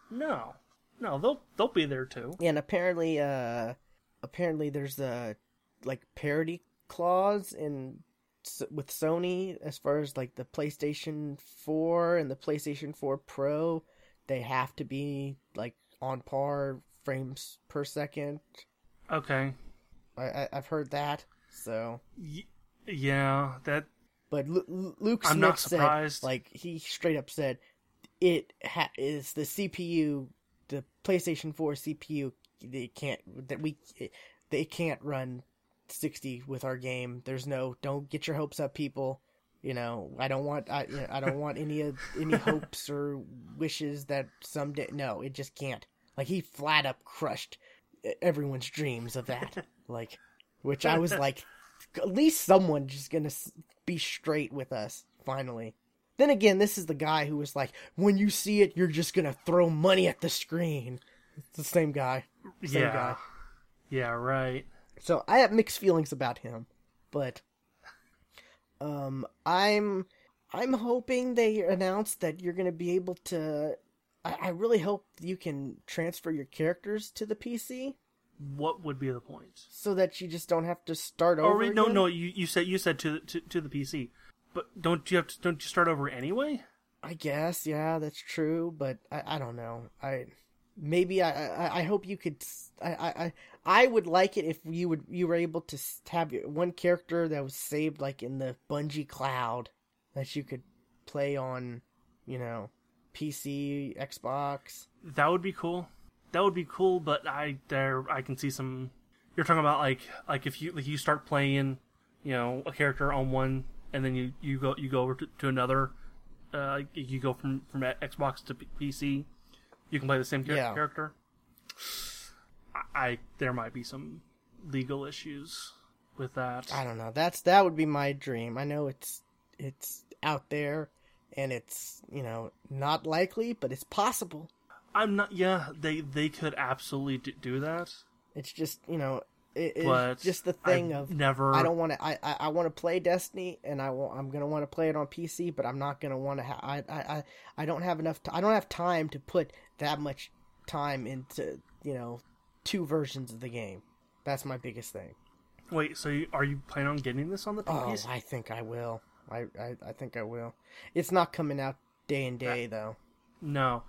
No, no, they'll they'll be there too. and apparently uh apparently there's a like parity clause in with Sony as far as like the PlayStation 4 and the PlayStation 4 Pro. They have to be like on par frames per second. Okay, I, I I've heard that so. Y- yeah, that but Lu- Luke Smith I'm not said like he straight up said it ha- is the CPU the PlayStation 4 CPU they can't that we they can't run 60 with our game. There's no don't get your hopes up people. You know I don't want I I don't want any of any [laughs] hopes or wishes that someday no it just can't. Like he flat up crushed everyone's dreams of that. [laughs] Like which I was like at least someone just gonna be straight with us finally. Then again this is the guy who was like when you see it you're just gonna throw money at the screen. It's the same guy. Same yeah, guy. Yeah, right. so I have mixed feelings about him, but um, I'm I'm hoping they announce that you're to be able to. I, I really hope you can transfer your characters to the PC What would be the point? so that you just don't have to start Oh, over. wait, no, again. no. You, you said you said to, the- to to the PC. But don't you have to? Don't you start over anyway? I guess, yeah, that's true, but I, I don't know. I maybe I, I I hope you could. I, I I would like it if you would you were able to have your- one character that was saved like in the Bungie cloud that you could play on, you know, PC, Xbox. That would be cool. That would be cool, but I there I can see some. You're talking about like like if you like you start playing, you know, a character on one, and then you you go you go over to, to another. Uh, you go from from Xbox to PC. You can play the same char- Yeah. character. I, I there might be some legal issues with that. I don't know. That's that would be my dream. I know it's it's out there and it's, you know, not likely, but it's possible. I'm not. Yeah, they they could absolutely d- do that, It's just, you know, it, it's just the thing I've of never. I don't want to. I I, I want to play Destiny, and I I'm gonna want to play it on PC, but I'm not gonna want to. Ha- I, I I I don't have enough. T- I don't have time to put that much time into you know two versions of the game. That's my biggest thing. Wait, so you, are you planning on getting this on the Oh, PC? I think I will. I, I I think I will. It's not coming out day and day though. No.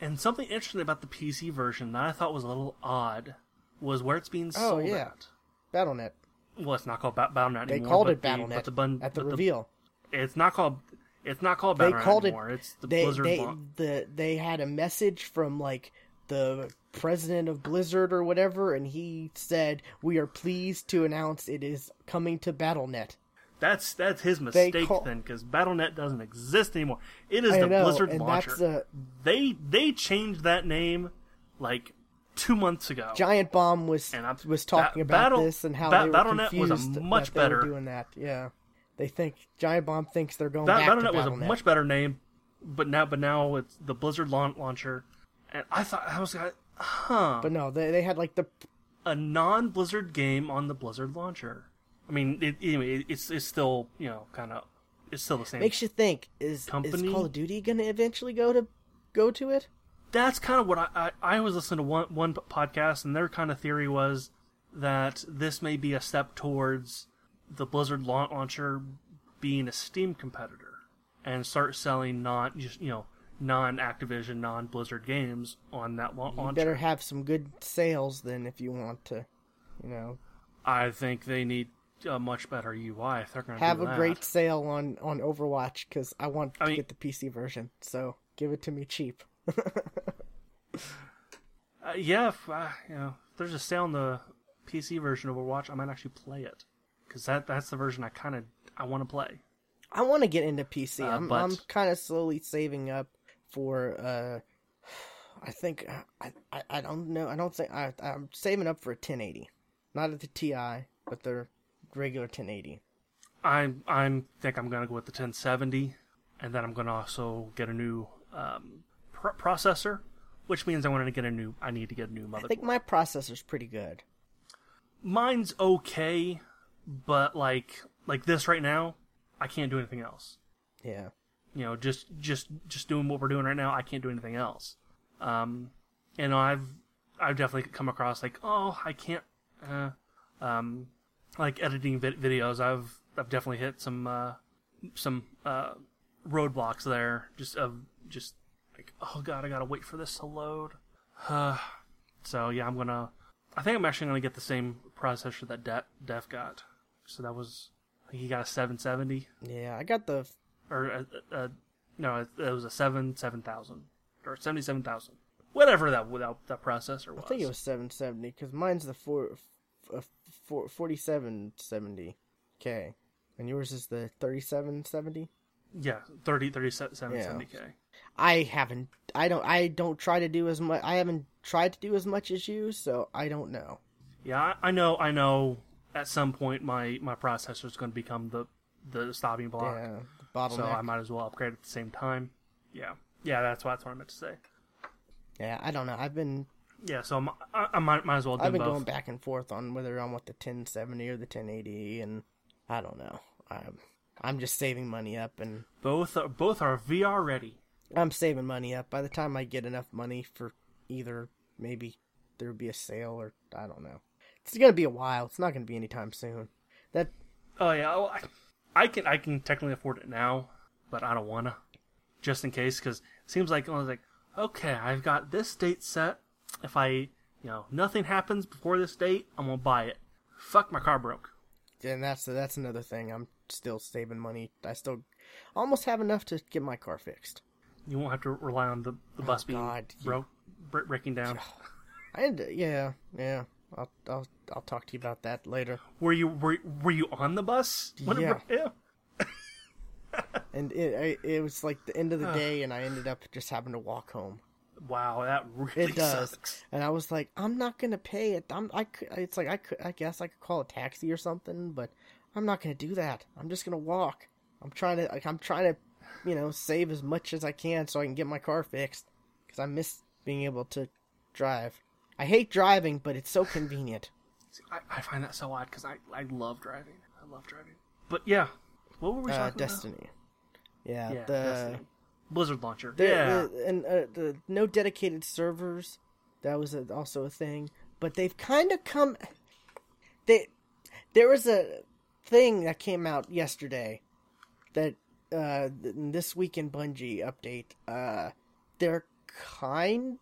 And something interesting about the PC version that I thought was a little odd was where it's being Oh, sold yeah. at. BattleNet. Well, it's not called ba- BattleNet They anymore. They called it BattleNet but the bun- at the but the- reveal. it's not called. It's not called they BattleNet called anymore. it. It's the they Blizzard. they launch. the they had a message from like the president of Blizzard or whatever, and he said, "We are pleased to announce it is coming to BattleNet." That's that's his mistake call- then, because BattleNet doesn't exist anymore. It is I the know, Blizzard and launcher. that's a They they changed that name like two months ago. Giant Bomb was was talking Ba- about Battle- this and how Ba- they were BattleNet was a much that better- doing that. Yeah, they think Giant Bomb thinks they're going Ba- back BattleNet to was a much better name, but now but now it's the Blizzard laun- launcher. And I thought I was like, huh, But no, they they had like the a non-Blizzard game on the Blizzard launcher. I mean, it, anyway, it's it's still you know kind of it's still the same. makes you think is is Call of Duty going to eventually go to go to it? That's kind of what I, I I was listening to one one podcast, and their kind of theory was that this may be a step towards the Blizzard laun- launcher being a Steam competitor and start selling non just you know non Activision, non Blizzard games on that la- You launcher. better have some good sales then if you want to, you know, I think they need a much better UI if they're going to have a that. great sale on on Overwatch because I want I to mean- get the PC version. So give it to me cheap. [laughs] Uh, yeah, if, uh, you know, if there's a sale on the PC version of Overwatch, I might actually play it because that that's the version I kind of I want to play. I want to get into PC. Uh, I'm but- I'm kind of slowly saving up for. uh I think I, I I don't know. I don't think I I'm saving up for a 1080, not at the Ti, but the regular 1080. I I think I'm gonna go with the 1070, and then I'm gonna also get a new um, pr- processor, which means I want to get a new. I need to get a new motherboard. I think my processor's pretty good. Mine's okay, but like like this right now, I can't do anything else. Yeah. You know, just just just doing what we're doing right now, I can't do anything else. Um, and I've I've definitely come across like, oh, I can't. Uh, um, like editing vid- videos, I've I've definitely hit some uh, some uh, roadblocks there. Just of just like, oh god, I gotta wait for this to load. Uh, [sighs] so yeah, I'm gonna. I think I'm actually gonna get the same processor that De- Def got. So that was I he got a 770 Yeah, I got the or a, a, no, it, it was a seven seven thousand or seventy seven thousand, whatever that without that processor was. I think it was 770 because mine's the four, f- 4770 K, and yours is the 3770. yeah 30 37 Yeah. 70 k. I haven't. I don't. I don't try to do as much. I haven't tried to do as much as you, so I don't know. Yeah, I, know. I know. At some point, my my processor is going to become the the stopping block. Yeah, the bottleneck. so I might as well upgrade at the same time. Yeah, yeah, that's what, that's what I meant to say. yeah, I don't know. I've been Yeah, so I'm, I, I might might as well do I've been both. going back and forth on whether I want the 1070 or the 1080, and I don't know. I'm I'm just saving money up, and Both are, both are VR ready. I'm saving money up. By the time I get enough money for either, maybe there'll be a sale, or I don't know. It's gonna be a while. It's not gonna be anytime soon. That Oh yeah, well, I, I can I can technically afford it now, but I don't wanna, just in case, because it seems like I was like, okay, I've got this date set. If I, you know, nothing happens before this date, I'm gonna buy it. Fuck, my car broke. And that's that's another thing. I'm still saving money. I still almost have enough to get my car fixed. You won't have to rely on the, the bus oh, being Oh, God, broke, bre- breaking down. I had to, yeah, yeah. I'll I'll I'll talk to you about that later. Were you were, were you on the bus? When Yeah. bro- yeah. And it it was like the end of the day, and I ended up just having to walk home. Wow, that [laughs] really It does, sucks. and I was like, I'm not gonna pay it. I'm I could, it's like I could I guess I could call a taxi or something, but I'm not gonna do that. I'm just gonna walk. I'm trying to like I'm trying to, you know, save as much as I can so I can get my car fixed because I miss being able to drive. I hate driving, but it's so convenient. I, I find that so odd because I, I love driving. I love driving. But yeah, what were we Uh, talking Destiny. Yeah. Yeah, the Destiny. Blizzard launcher. the, yeah, the- and uh, the no dedicated servers. That was a, also a thing, but they've kind of come. They there was a thing that came out yesterday that uh this week in Bungie update. Uh, they're kind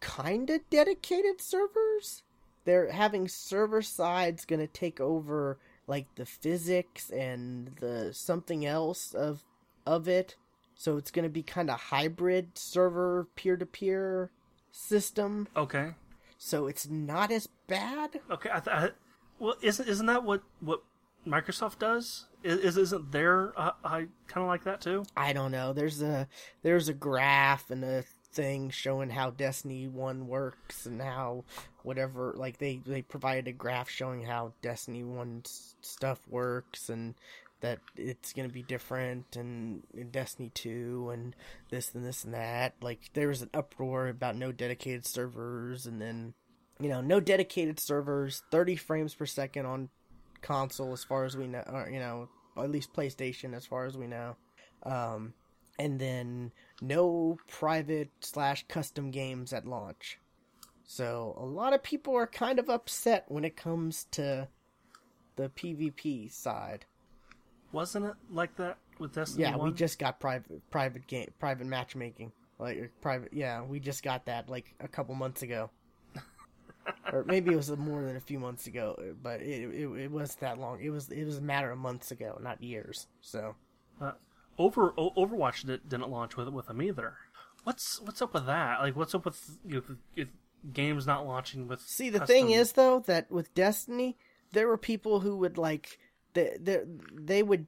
kind of dedicated servers. They're having server sides going to take over like the physics and the something else of of it. So it's going to be kind of hybrid server peer to peer system. okay, So it's not as bad. okay. I, th- I well, isn't isn't that what what Microsoft does? Is, is isn't there uh, I kind of like that too? I don't know. There's a there's a graph and a thing showing how Destiny 1 works and how whatever like they they provided a graph showing how Destiny 1 stuff works and that it's going to be different and in Destiny 2 and this and this and that. Like there was an uproar about no dedicated servers and then you know, no dedicated servers, 30 frames per second on console as far as we know, or, you know, at least PlayStation as far as we know. Um, and then no private slash custom games at launch. So a lot of people are kind of upset when it comes to the PvP side. Wasn't it like that with Destiny? Yeah, we just got private private game private matchmaking. Like uh, private yeah, we just got that like a couple months ago. [laughs] or maybe it was more than a few months ago, but it, it it wasn't that long. It was it was a matter of months ago, not years. So Uh, Over o- Overwatch did, didn't launch with with them either. What's what's up with that? Like, what's up with you know, if games not launching with? See, the custom- thing is though that with Destiny, there were people who would like they they, would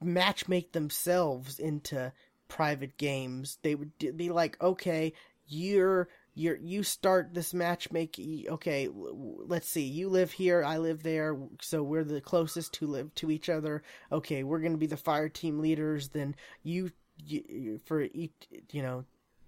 match make themselves into private games. They would be like, "Okay, you're you're you start this matchmaking. Okay, let's see. You live here, I live there, so we're the closest to live to each other. Okay, we're going to be the fire team leaders. Then you, you you- for each, you know,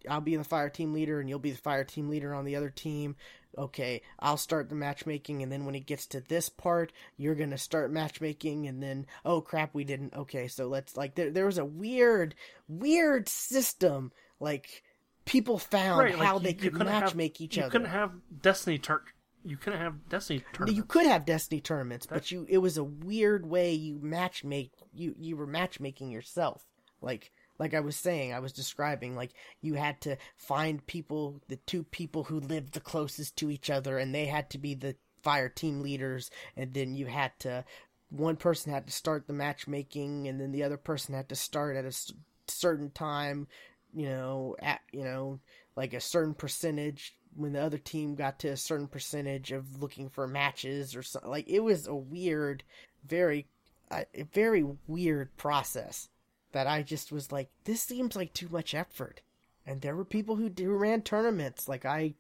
I'll be the fire team leader and you'll be the fire team leader on the other team. Okay, I'll start the matchmaking and then when it gets to this part, you're to start matchmaking and then oh crap, we didn't. Okay, so let's like there there was a weird weird system like people found Right, how you- they you could couldn't have- each you other. You couldn't have Destiny tur- You couldn't have Destiny tournaments. You could have Destiny tournaments, but you it was a weird way you matchmake you you were matchmaking yourself. Like like I was saying, I was describing like you had to find people, the two people who lived the closest to each other and they had to be the fire team leaders and then you had to one person had to start the matchmaking and then the other person had to start at a certain time, you know, at you know, like a certain percentage when the other team got to a certain percentage of looking for matches or something. Like it was a weird, very, a very weird process that I just was like, this seems like too much effort. And there were people who do ran tournaments. Like I,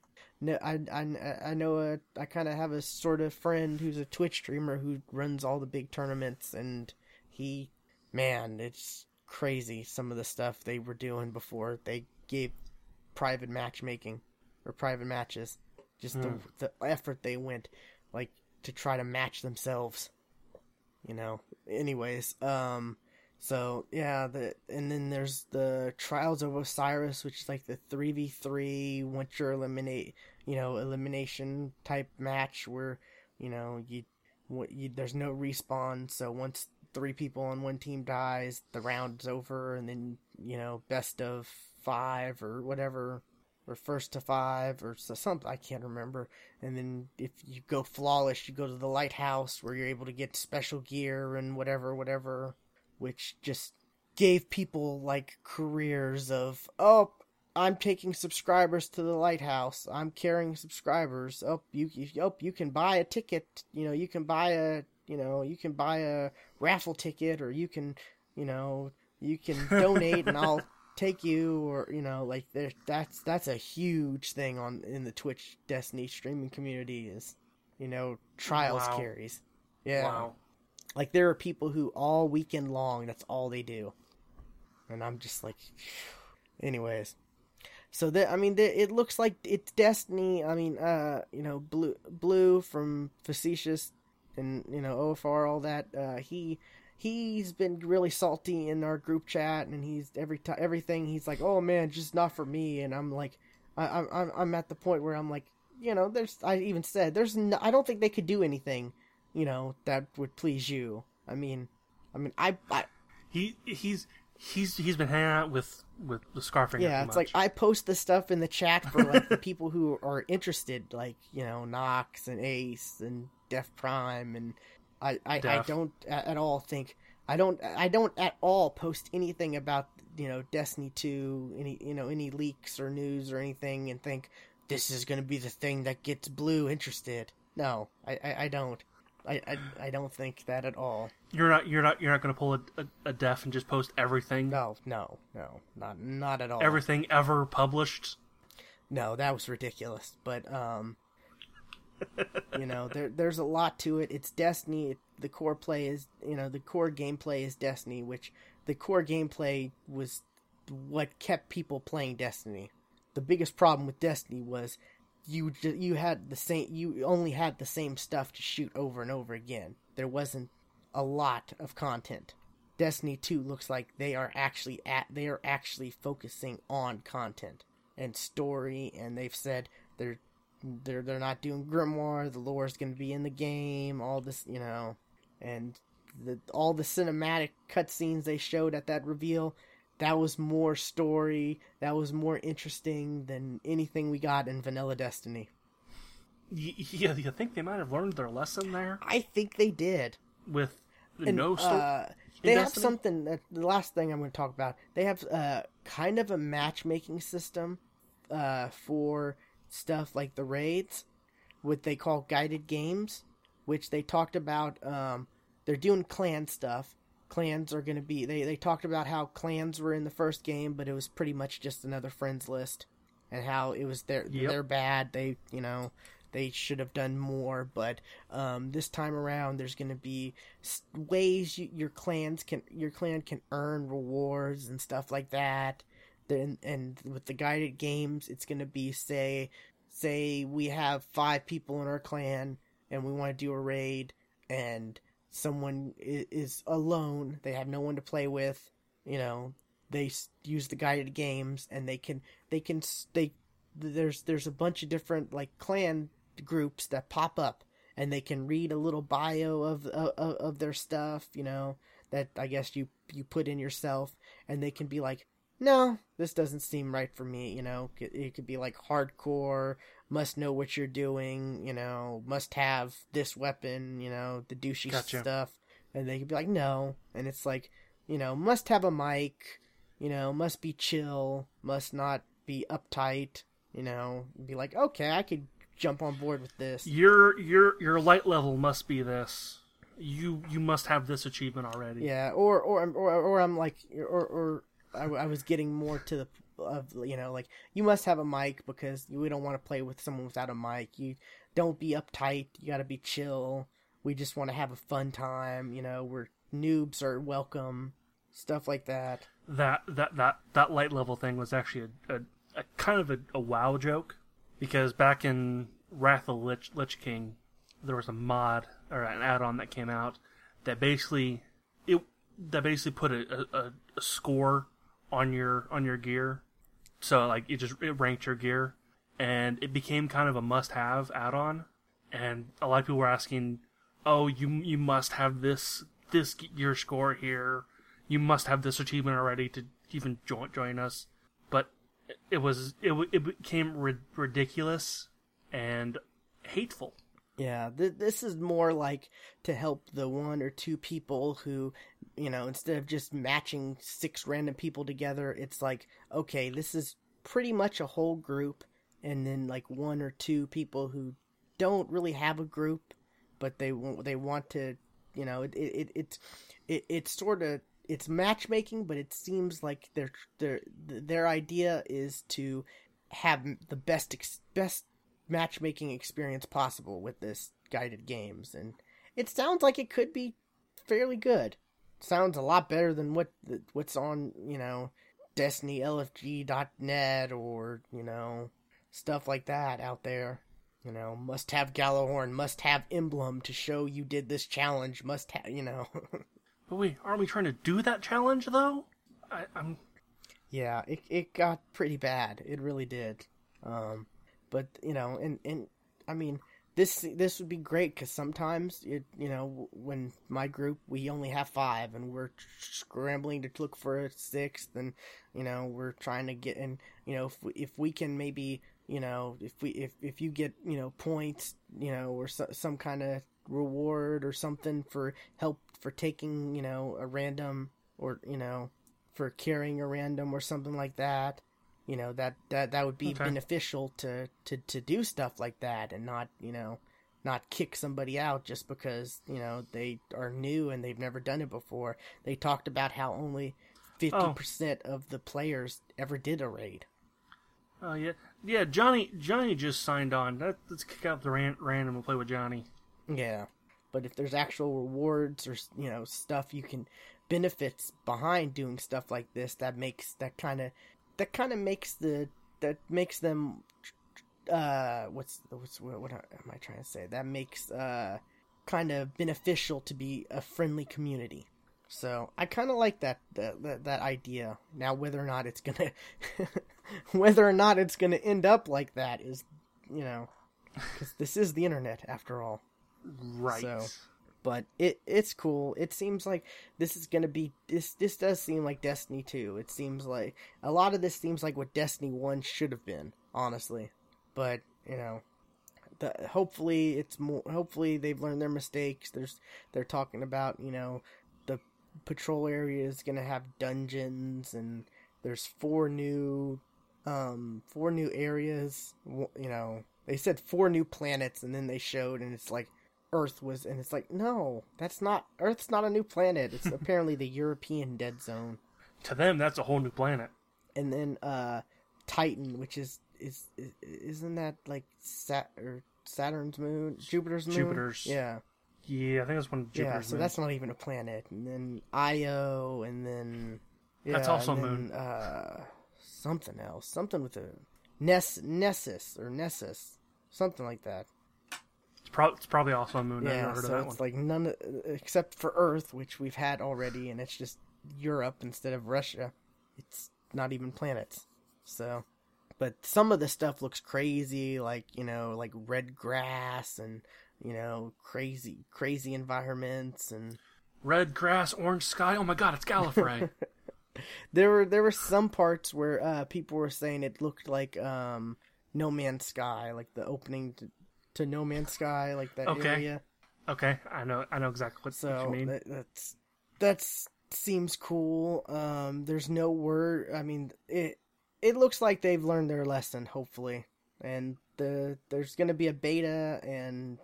I, I, I know a, I kind of have a sort of friend who's a Twitch streamer who runs all the big tournaments, and he, man, it's crazy some of the stuff they were doing before they gave private matchmaking or private matches. Just Hmm. the the effort they went like to try to match themselves. You know. Anyways, um so yeah, the and then there's the Trials of Osiris, which is like the three v three you're eliminate you know, elimination type match where, you know, you, what you there's no respawn, so once three people on one team dies, the round's over, and then you know best of five or whatever, or first to five or something I can't remember. And then if you go flawless, you go to the lighthouse where you're able to get special gear and whatever, whatever, which just gave people like careers of oh I'm taking subscribers to the lighthouse. I'm carrying subscribers. Oh, you, you, oh, you can buy a ticket. You know, you can buy a, you know, you can buy a raffle ticket, or you can, you know, you can [laughs] donate, and I'll take you, or you know, like there. That's that's a huge thing on in the Twitch Destiny streaming community is, you know, trials Wow. carries. Yeah, Wow. Like there are people who all weekend long that's all they do, and I'm just like, [sighs] anyways. So that I mean, the, it looks like it's Destiny. I mean, uh, you know, blue blue from facetious, and you know OFR all that. Uh, he he's been really salty in our group chat, and he's every time everything he's like, oh man, just not for me. And I'm like, I, I'm I'm at the point where I'm like, you know, there's I even said there's no, I don't think they could do anything, you know, that would please you. I mean, I mean, I, I He he's he's he's been hanging out with with the scarfing. yeah, it's like. I post the stuff in the chat for like the [laughs] people who are interested, like you know Nox and Ace and Def Prime, and I I, I don't at all think I don't I don't at all post anything about you know Destiny two any you know any leaks or news or anything and think this is going to be the thing that gets Blue interested. No, I I, I don't. I, I I don't think that at all. you're not you're not you're not going to pull a, a, a def and just post everything No, no, no, not not at all. everything ever published. No, that was ridiculous. But um, [laughs] you know, there there's a lot to it. It's Destiny. The core play is you know the core gameplay is Destiny, which the core gameplay was what kept people playing Destiny. The biggest problem with Destiny was you ju- you had the same you only had the same stuff to shoot over and over again. There wasn't a lot of content. Destiny 2 looks like they are actually at they are actually focusing on content and story and they've said they're they're they're not doing grimoire the lore is going to be in the game all this you know and the all the cinematic cutscenes they showed at that reveal that was more story that was more interesting than anything we got in vanilla destiny Y- yeah, you think they might have learned their lesson there i think they did with And, no story. uh, they have something that the last thing I'm going to talk about. They have uh, kind of a matchmaking system uh, for stuff like the raids, what they call guided games, which they talked about. Um, they're doing clan stuff. Clans are going to be. They they talked about how clans were in the first game, but it was pretty much just another friends list, and how it was their Yep. they're bad. They you know they should have done more but um, this time around there's going to be ways you, your clans can your clan can earn rewards and stuff like that then and with the guided games it's going to be say say we have five people in our clan and we want to do a raid and someone is alone they have no one to play with you know they use the guided games and they can they can they there's there's a bunch of different like clan groups that pop up and they can read a little bio of of, of their stuff you know that i guess you you put in yourself and they can be like no this doesn't seem right for me you know it, could be like hardcore must know what you're doing you know must have this weapon you know the douchey Gotcha. stuff and they could be like no and it's like you know must have a mic you know must be chill must not be uptight you know be like okay i could jump on board with this your your your light level must be this. You you must have this achievement already. yeah or or or, or i'm like or or I, I was getting more to the of you know like you must have a mic because we don't want to play with someone without a mic. You don't be uptight. You got to be chill. We just want to have a fun time you know we're noobs are welcome stuff like that. That that that that light level thing was actually a, a, a kind of a, a wow joke because back in Wrath of Lich, Lich King, there was a mod or an add-on that came out that basically it that basically put a, a, a score on your on your gear, so like it just it ranked your gear, and it became kind of a must-have add-on, and a lot of people were asking, "Oh, you you must have this this gear score here. You must have this achievement already to even join join us. But it was it it became ri- ridiculous and hateful. Yeah, th- this is more like to help the one or two people who, you know, instead of just matching six random people together, it's like, okay, this is pretty much a whole group, and then like one or two people who don't really have a group, but they want they want to, you know, it it it it, it's sort of it's matchmaking, but it seems like their their their idea is to have the best ex- best matchmaking experience possible with this guided games, and it sounds like it could be fairly good. Sounds a lot better than what what's on you know DestinyLFG.net or you know stuff like that out there. You know, must have Gjallarhorn, must have emblem to show you did this challenge. Must have, you know. [laughs] but wait, aren't we trying to do that challenge though? I, I'm. Yeah, it it got pretty bad. It really did. Um, but you know, and and I mean, this this would be great because sometimes it you know when my group we only have five and we're scrambling to look for a sixth and you know we're trying to get in you know if we, if we can maybe you know if we if if you get you know points you know or so, some kind of reward or something for help for taking you know a random or you know for carrying a random or something like that you know that that that would be okay. beneficial to to to do stuff like that and not you know not kick somebody out just because you know they are new and they've never done it before. They talked about how only 50% oh. of the players ever did a raid. Oh yeah. Yeah johnny johnny just signed on. Let's kick out the ran- random and play with johnny. Yeah but if there's actual rewards or you know stuff you can benefits behind doing stuff like this that makes that kind of that kind of makes the that makes them uh what's what's what am I trying to say? That makes uh kind of beneficial to be a friendly community. So I kind of like that, that that that idea. Now, whether or not it's gonna [laughs] whether or not it's gonna end up like that is, you know, because this is the internet after all. Right. So but it it's cool. It seems like this is gonna be this. This does seem like Destiny two. It seems like a lot of this seems like what Destiny one should have been, honestly. But you know, the, hopefully it's more. Hopefully they've learned their mistakes. There's they're talking about you know the patrol area is gonna have dungeons and there's four new um four new areas. You know they said four new planets and then they showed and it's like Earth was, and it's like, no, that's not Earth's not a new planet. It's [laughs] apparently the European Dead Zone. To them, that's a whole new planet. And then uh, Titan, which is is, is isn't that like Sat or Saturn's moon, Jupiter's moon? Jupiter's. Yeah. Yeah, I think that's one Jupiter's. Yeah, so moon. that's not even a planet. And then Io, and then yeah, that's also a moon. Uh, something else, something with a Ness Nessus or Nessus, something like that pro- it's probably also a moon. Yeah, so it's one. like none except for Earth, which we've had already, and it's just Europe instead of Russia. It's not even planets. So, but some of the stuff looks crazy, like you know, like red grass and you know, crazy, crazy environments and red grass, orange sky. Oh my God, it's Gallifrey. [laughs] there were there were some parts where uh, people were saying it looked like um, No Man's Sky, like the opening to, to No Man's Sky, like that okay. area. Okay, I know, I know exactly what, so what you mean. That, that's that's seems cool. Um, there's no word. I mean, it it looks like they've learned their lesson, hopefully, and the there's going to be a beta, and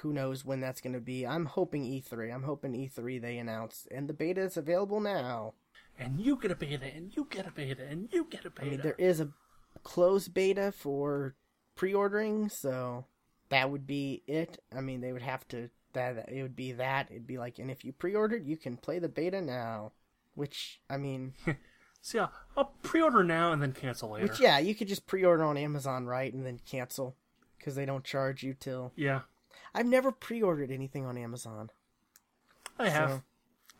who knows when that's going to be. I'm hoping E3. I'm hoping E3 they announce, and the beta is available now. And you get a beta, and you get a beta, and you get a beta. I mean, there is a closed beta for pre-ordering, so that would be it. I mean, they would have to that it would be that. It'd be like, and if you pre-ordered, you can play the beta now. Which I mean, [laughs] so yeah, I'll pre-order now and then cancel later. Which yeah, you could just pre-order on Amazon, right, and then cancel because they don't charge you till. Yeah. I've never pre-ordered anything on Amazon. I have.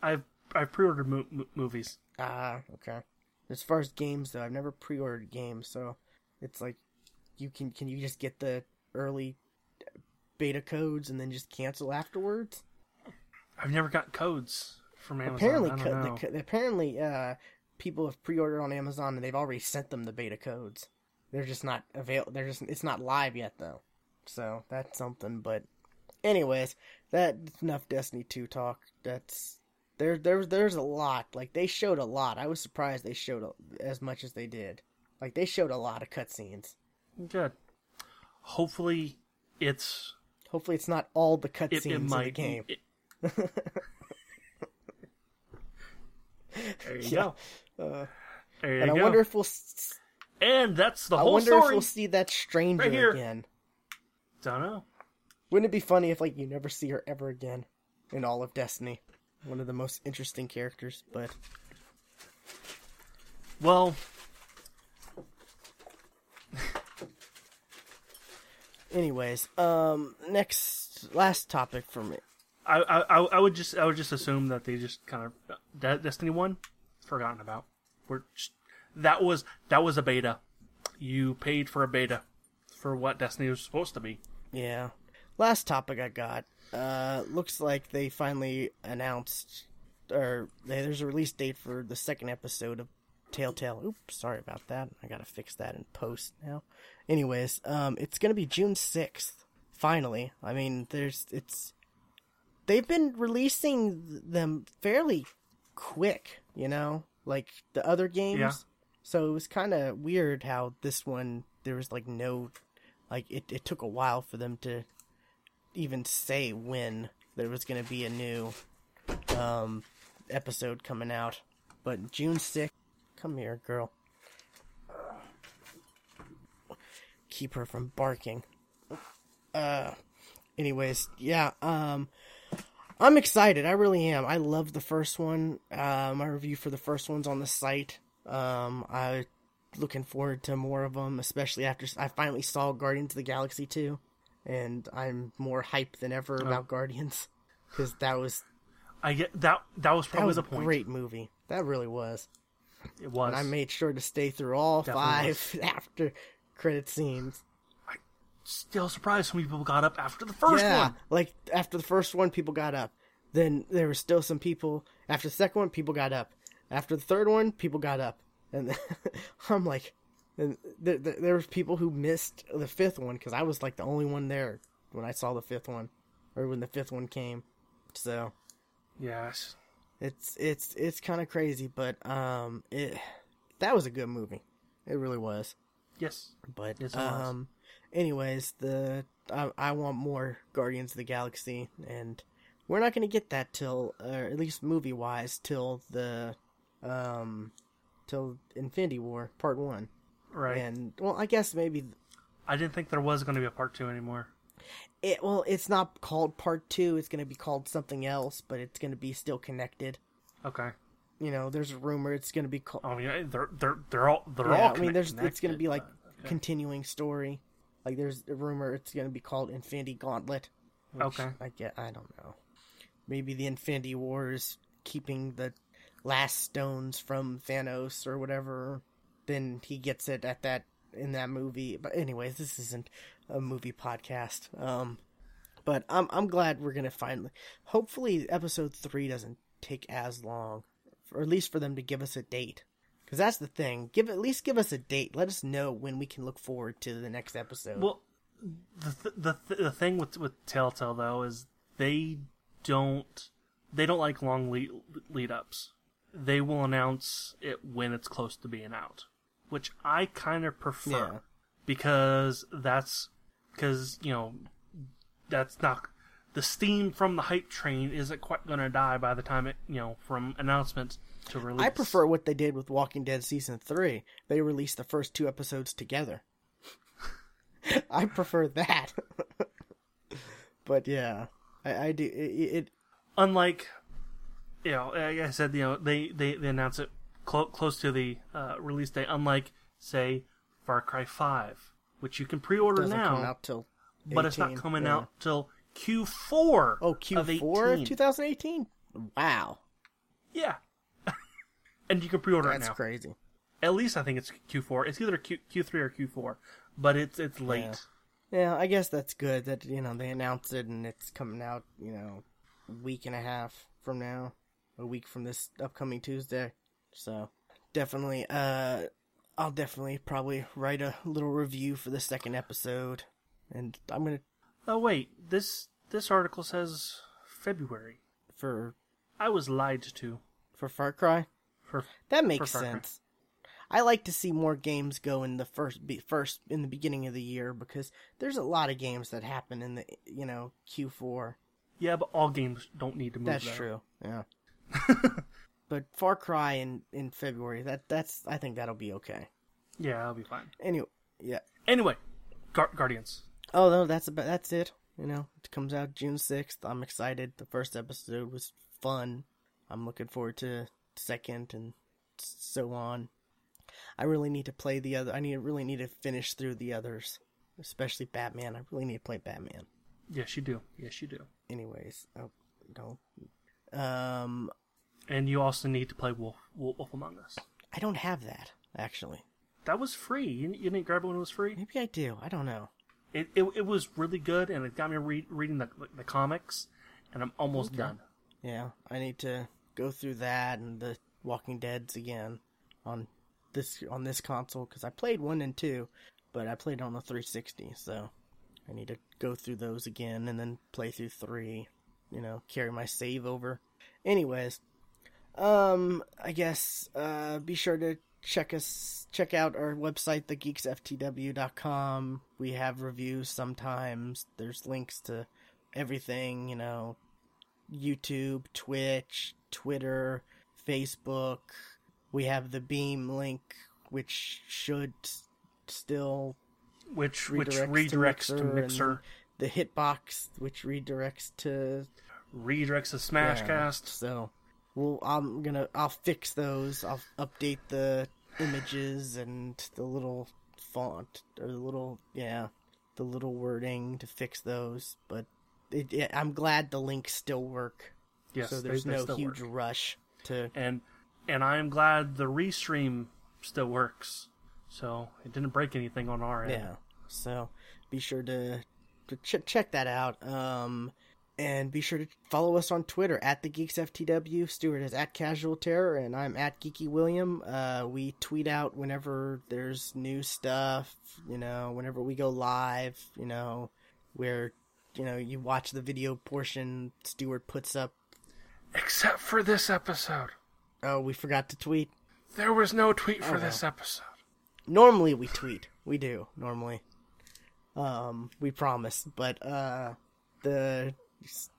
I've I've pre-ordered mo- mo- movies. Ah, okay. As far as games though, I've never pre-ordered games, so it's like you can can you just get the early beta codes and then just cancel afterwards? I've never got codes from Amazon. apparently, I don't co- know. the, co- apparently, uh, people have pre-ordered on Amazon and they've already sent them the beta codes. They're just not avail. They're just it's not live yet though, so that's something. But, anyways, that's enough Destiny two talk. That's there. There's there's a lot. Like they showed a lot. I was surprised they showed a, as much as they did. Like they showed a lot of cutscenes. Good. Hopefully, it's Hopefully, it's not all the cutscenes in the game. it- [laughs] there you Yeah. go. Uh, There you and I wonder if we'll. s- and that's the I whole story. I wonder if we'll see that stranger Right again. Don't know. Wouldn't it be funny if like you never see her ever again in all of Destiny? One of the most interesting characters, but Well, anyways, um next last topic for me. I, I I- would just I would just assume that they just kind of that Destiny one forgotten about. We're just, that was that was a beta. You paid for a beta for what Destiny was supposed to be. Yeah. Last topic I got. Uh looks like they finally announced or there's a release date for the second episode of Telltale. Oops, sorry about that. I gotta fix that in post now. Anyways, um, it's gonna be June sixth. Finally, I mean, there's it's they've been releasing them fairly quick, you know, like the other games. Yeah. So it was kind of weird how this one there was like no, like it. It took a while for them to even say when there was gonna be a new um episode coming out, but June sixth. Come here, girl. Keep her from barking. Uh, anyways, yeah. Um, I'm excited. I really am. I love the first one. Uh, my review for the first one's on the site. Um, I looking forward to more of them, especially after I finally saw Guardians of the Galaxy 2, and I'm more hyped than ever about Guardians because that was I get that that was that probably was the a point. great movie. That really was. It was. And I made sure to stay through all Definitely five [laughs] after credit scenes. I still surprised so many people got up after the first yeah, one. like after the first one, people got up. Then there were still some people. After the second one, people got up. After the third one, people got up. And [laughs] I'm like, and there, there, there was people who missed the fifth one because I was like the only one there when I saw the fifth one, or when the fifth one came. So Yes. it's it's it's kind of crazy, but um, it that was a good movie. It really was. Yes. But Yes, um, anyways, the I, I want more Guardians of the Galaxy, and we're not going to get that till, or at least movie wise, till the um, till Infinity War Part One. Right. And well, I guess maybe I didn't think there was going to be a part two anymore. it. Well, it's not called Part Two. It's going to be called something else, but it's going to be still connected. Okay. You know, there's a rumor it's going to be called. Oh yeah, they're they're they're all they're yeah, all. I mean, there's it's going to be like okay. continuing story. Like there's a rumor it's going to be called Infinity Gauntlet. Okay. I get. I don't know. Maybe the Infinity War is keeping the last stones from Thanos or whatever. Then he gets it at that in that movie. But anyways, this isn't a movie podcast. Um, but I'm I'm glad we're gonna finally. Hopefully, episode three doesn't take as long, or at least for them to give us a date. Because that's the thing. Give at least give us a date. Let us know when we can look forward to the next episode. Well, the th- the th- the thing with with Telltale though is they don't they don't like long lead lead ups. They will announce it when it's close to being out, which I kind of prefer Yeah. because that's because you know that's not the steam from the hype train isn't quite going to die by the time it you know from announcement to release. I prefer what they did with Walking Dead season three. They released the first two episodes together. [laughs] I prefer that. [laughs] but yeah, I, I do. It, it unlike you know like i said you know they they, they announce it clo- close to the uh, release date unlike say far cry 5 which you can pre-order now come out till. but it's not coming yeah. out till q4 Oh, Q4 18. of 2018. Wow, yeah [laughs] and you can pre-order that's it now crazy. at least i think it's q4 it's either Q, q3 or q4 but it's it's late Yeah. Yeah, I guess that's good that you know they announced it and it's coming out. You know, week and a half from now, a week from this upcoming Tuesday. So definitely, uh, I'll definitely probably write a little review for the second episode, and I'm gonna Oh wait, this this article says February. for I was lied to. for Far Cry. For That makes Cry. sense. I like to see more games go in the first be, first in the beginning of the year because there's a lot of games that happen in the you know Q4. yeah, but all games don't need to move. That's there. true. Yeah. [laughs] but Far Cry in in February that that's I think that'll be okay. Yeah, that'll be fine. Anyway, yeah. Anyway, Gar- Guardians. Oh no, that's about that's it. You know, it comes out June sixth. I'm excited. The first episode was fun. I'm looking forward to second and so on. I really need to play the other. I need really need to finish through the others, especially Batman. I really need to play Batman. Yes, you do. Yes, you do. Anyways, oh no, um, And you also need to play Wolf Wolf, Wolf Among Us. I don't have that actually. That was free. You, you didn't grab it when it was free. Maybe I do. I don't know. It it, it was really good, and it got me re- reading the the comics, and I'm almost done. Yeah, I need to go through that and the Walking Dead's again on this on this console because I played one and two, but I played on the 360, so I need to go through those again and then play through three. You know, carry my save over. Anyways, um, I guess uh, be sure to check us check out our website thegeeksftw.com we have reviews sometimes there's links to everything you know youtube twitch twitter facebook we have the beam link which should still Which Redirects which to redirects to Mixer and- Mixer, the hitbox which redirects to redirects to Smashcast. so, well, I'm gonna I'll fix those. I'll update the images and the little font or the little yeah, the little wording to fix those. But it, it, I'm glad the links still work. Yes, so there's they no still huge work. rush to. and and I am glad the restream still works. So it didn't break anything on our end. Yeah. So be sure to to ch- check that out. Um, and be sure to follow us on Twitter at the Geeks FTW. Stuart is at Casual Terror, and I'm at Geeky William. Uh, we tweet out whenever there's new stuff. You know, whenever we go live. You know, where you know you watch the video portion. Stuart puts up. Except for this episode. Oh, we forgot to tweet. There was no tweet for Oh, this episode. Normally we tweet. We do normally. Um, we promise, but uh, the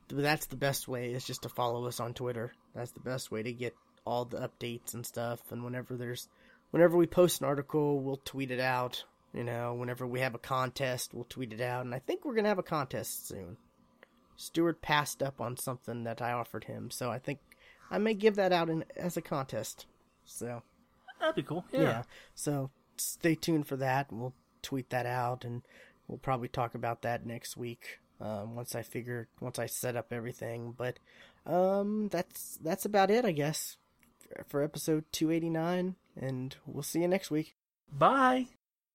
that's the best way is just to follow us on Twitter. That's the best way to get all the updates and stuff. And whenever there's, whenever we post an article, we'll tweet it out. You know, whenever we have a contest, we'll tweet it out. And I think we're gonna have a contest soon. Stuart passed up on something that I offered him, so I think I may give that out in, as a contest. So That'd be cool. Yeah. yeah. So stay tuned for that. We'll tweet that out, and we'll probably talk about that next week um, once I figure once I set up everything. But um, that's that's about it, I guess, for- episode two eighty nine, and we'll see you next week. Bye.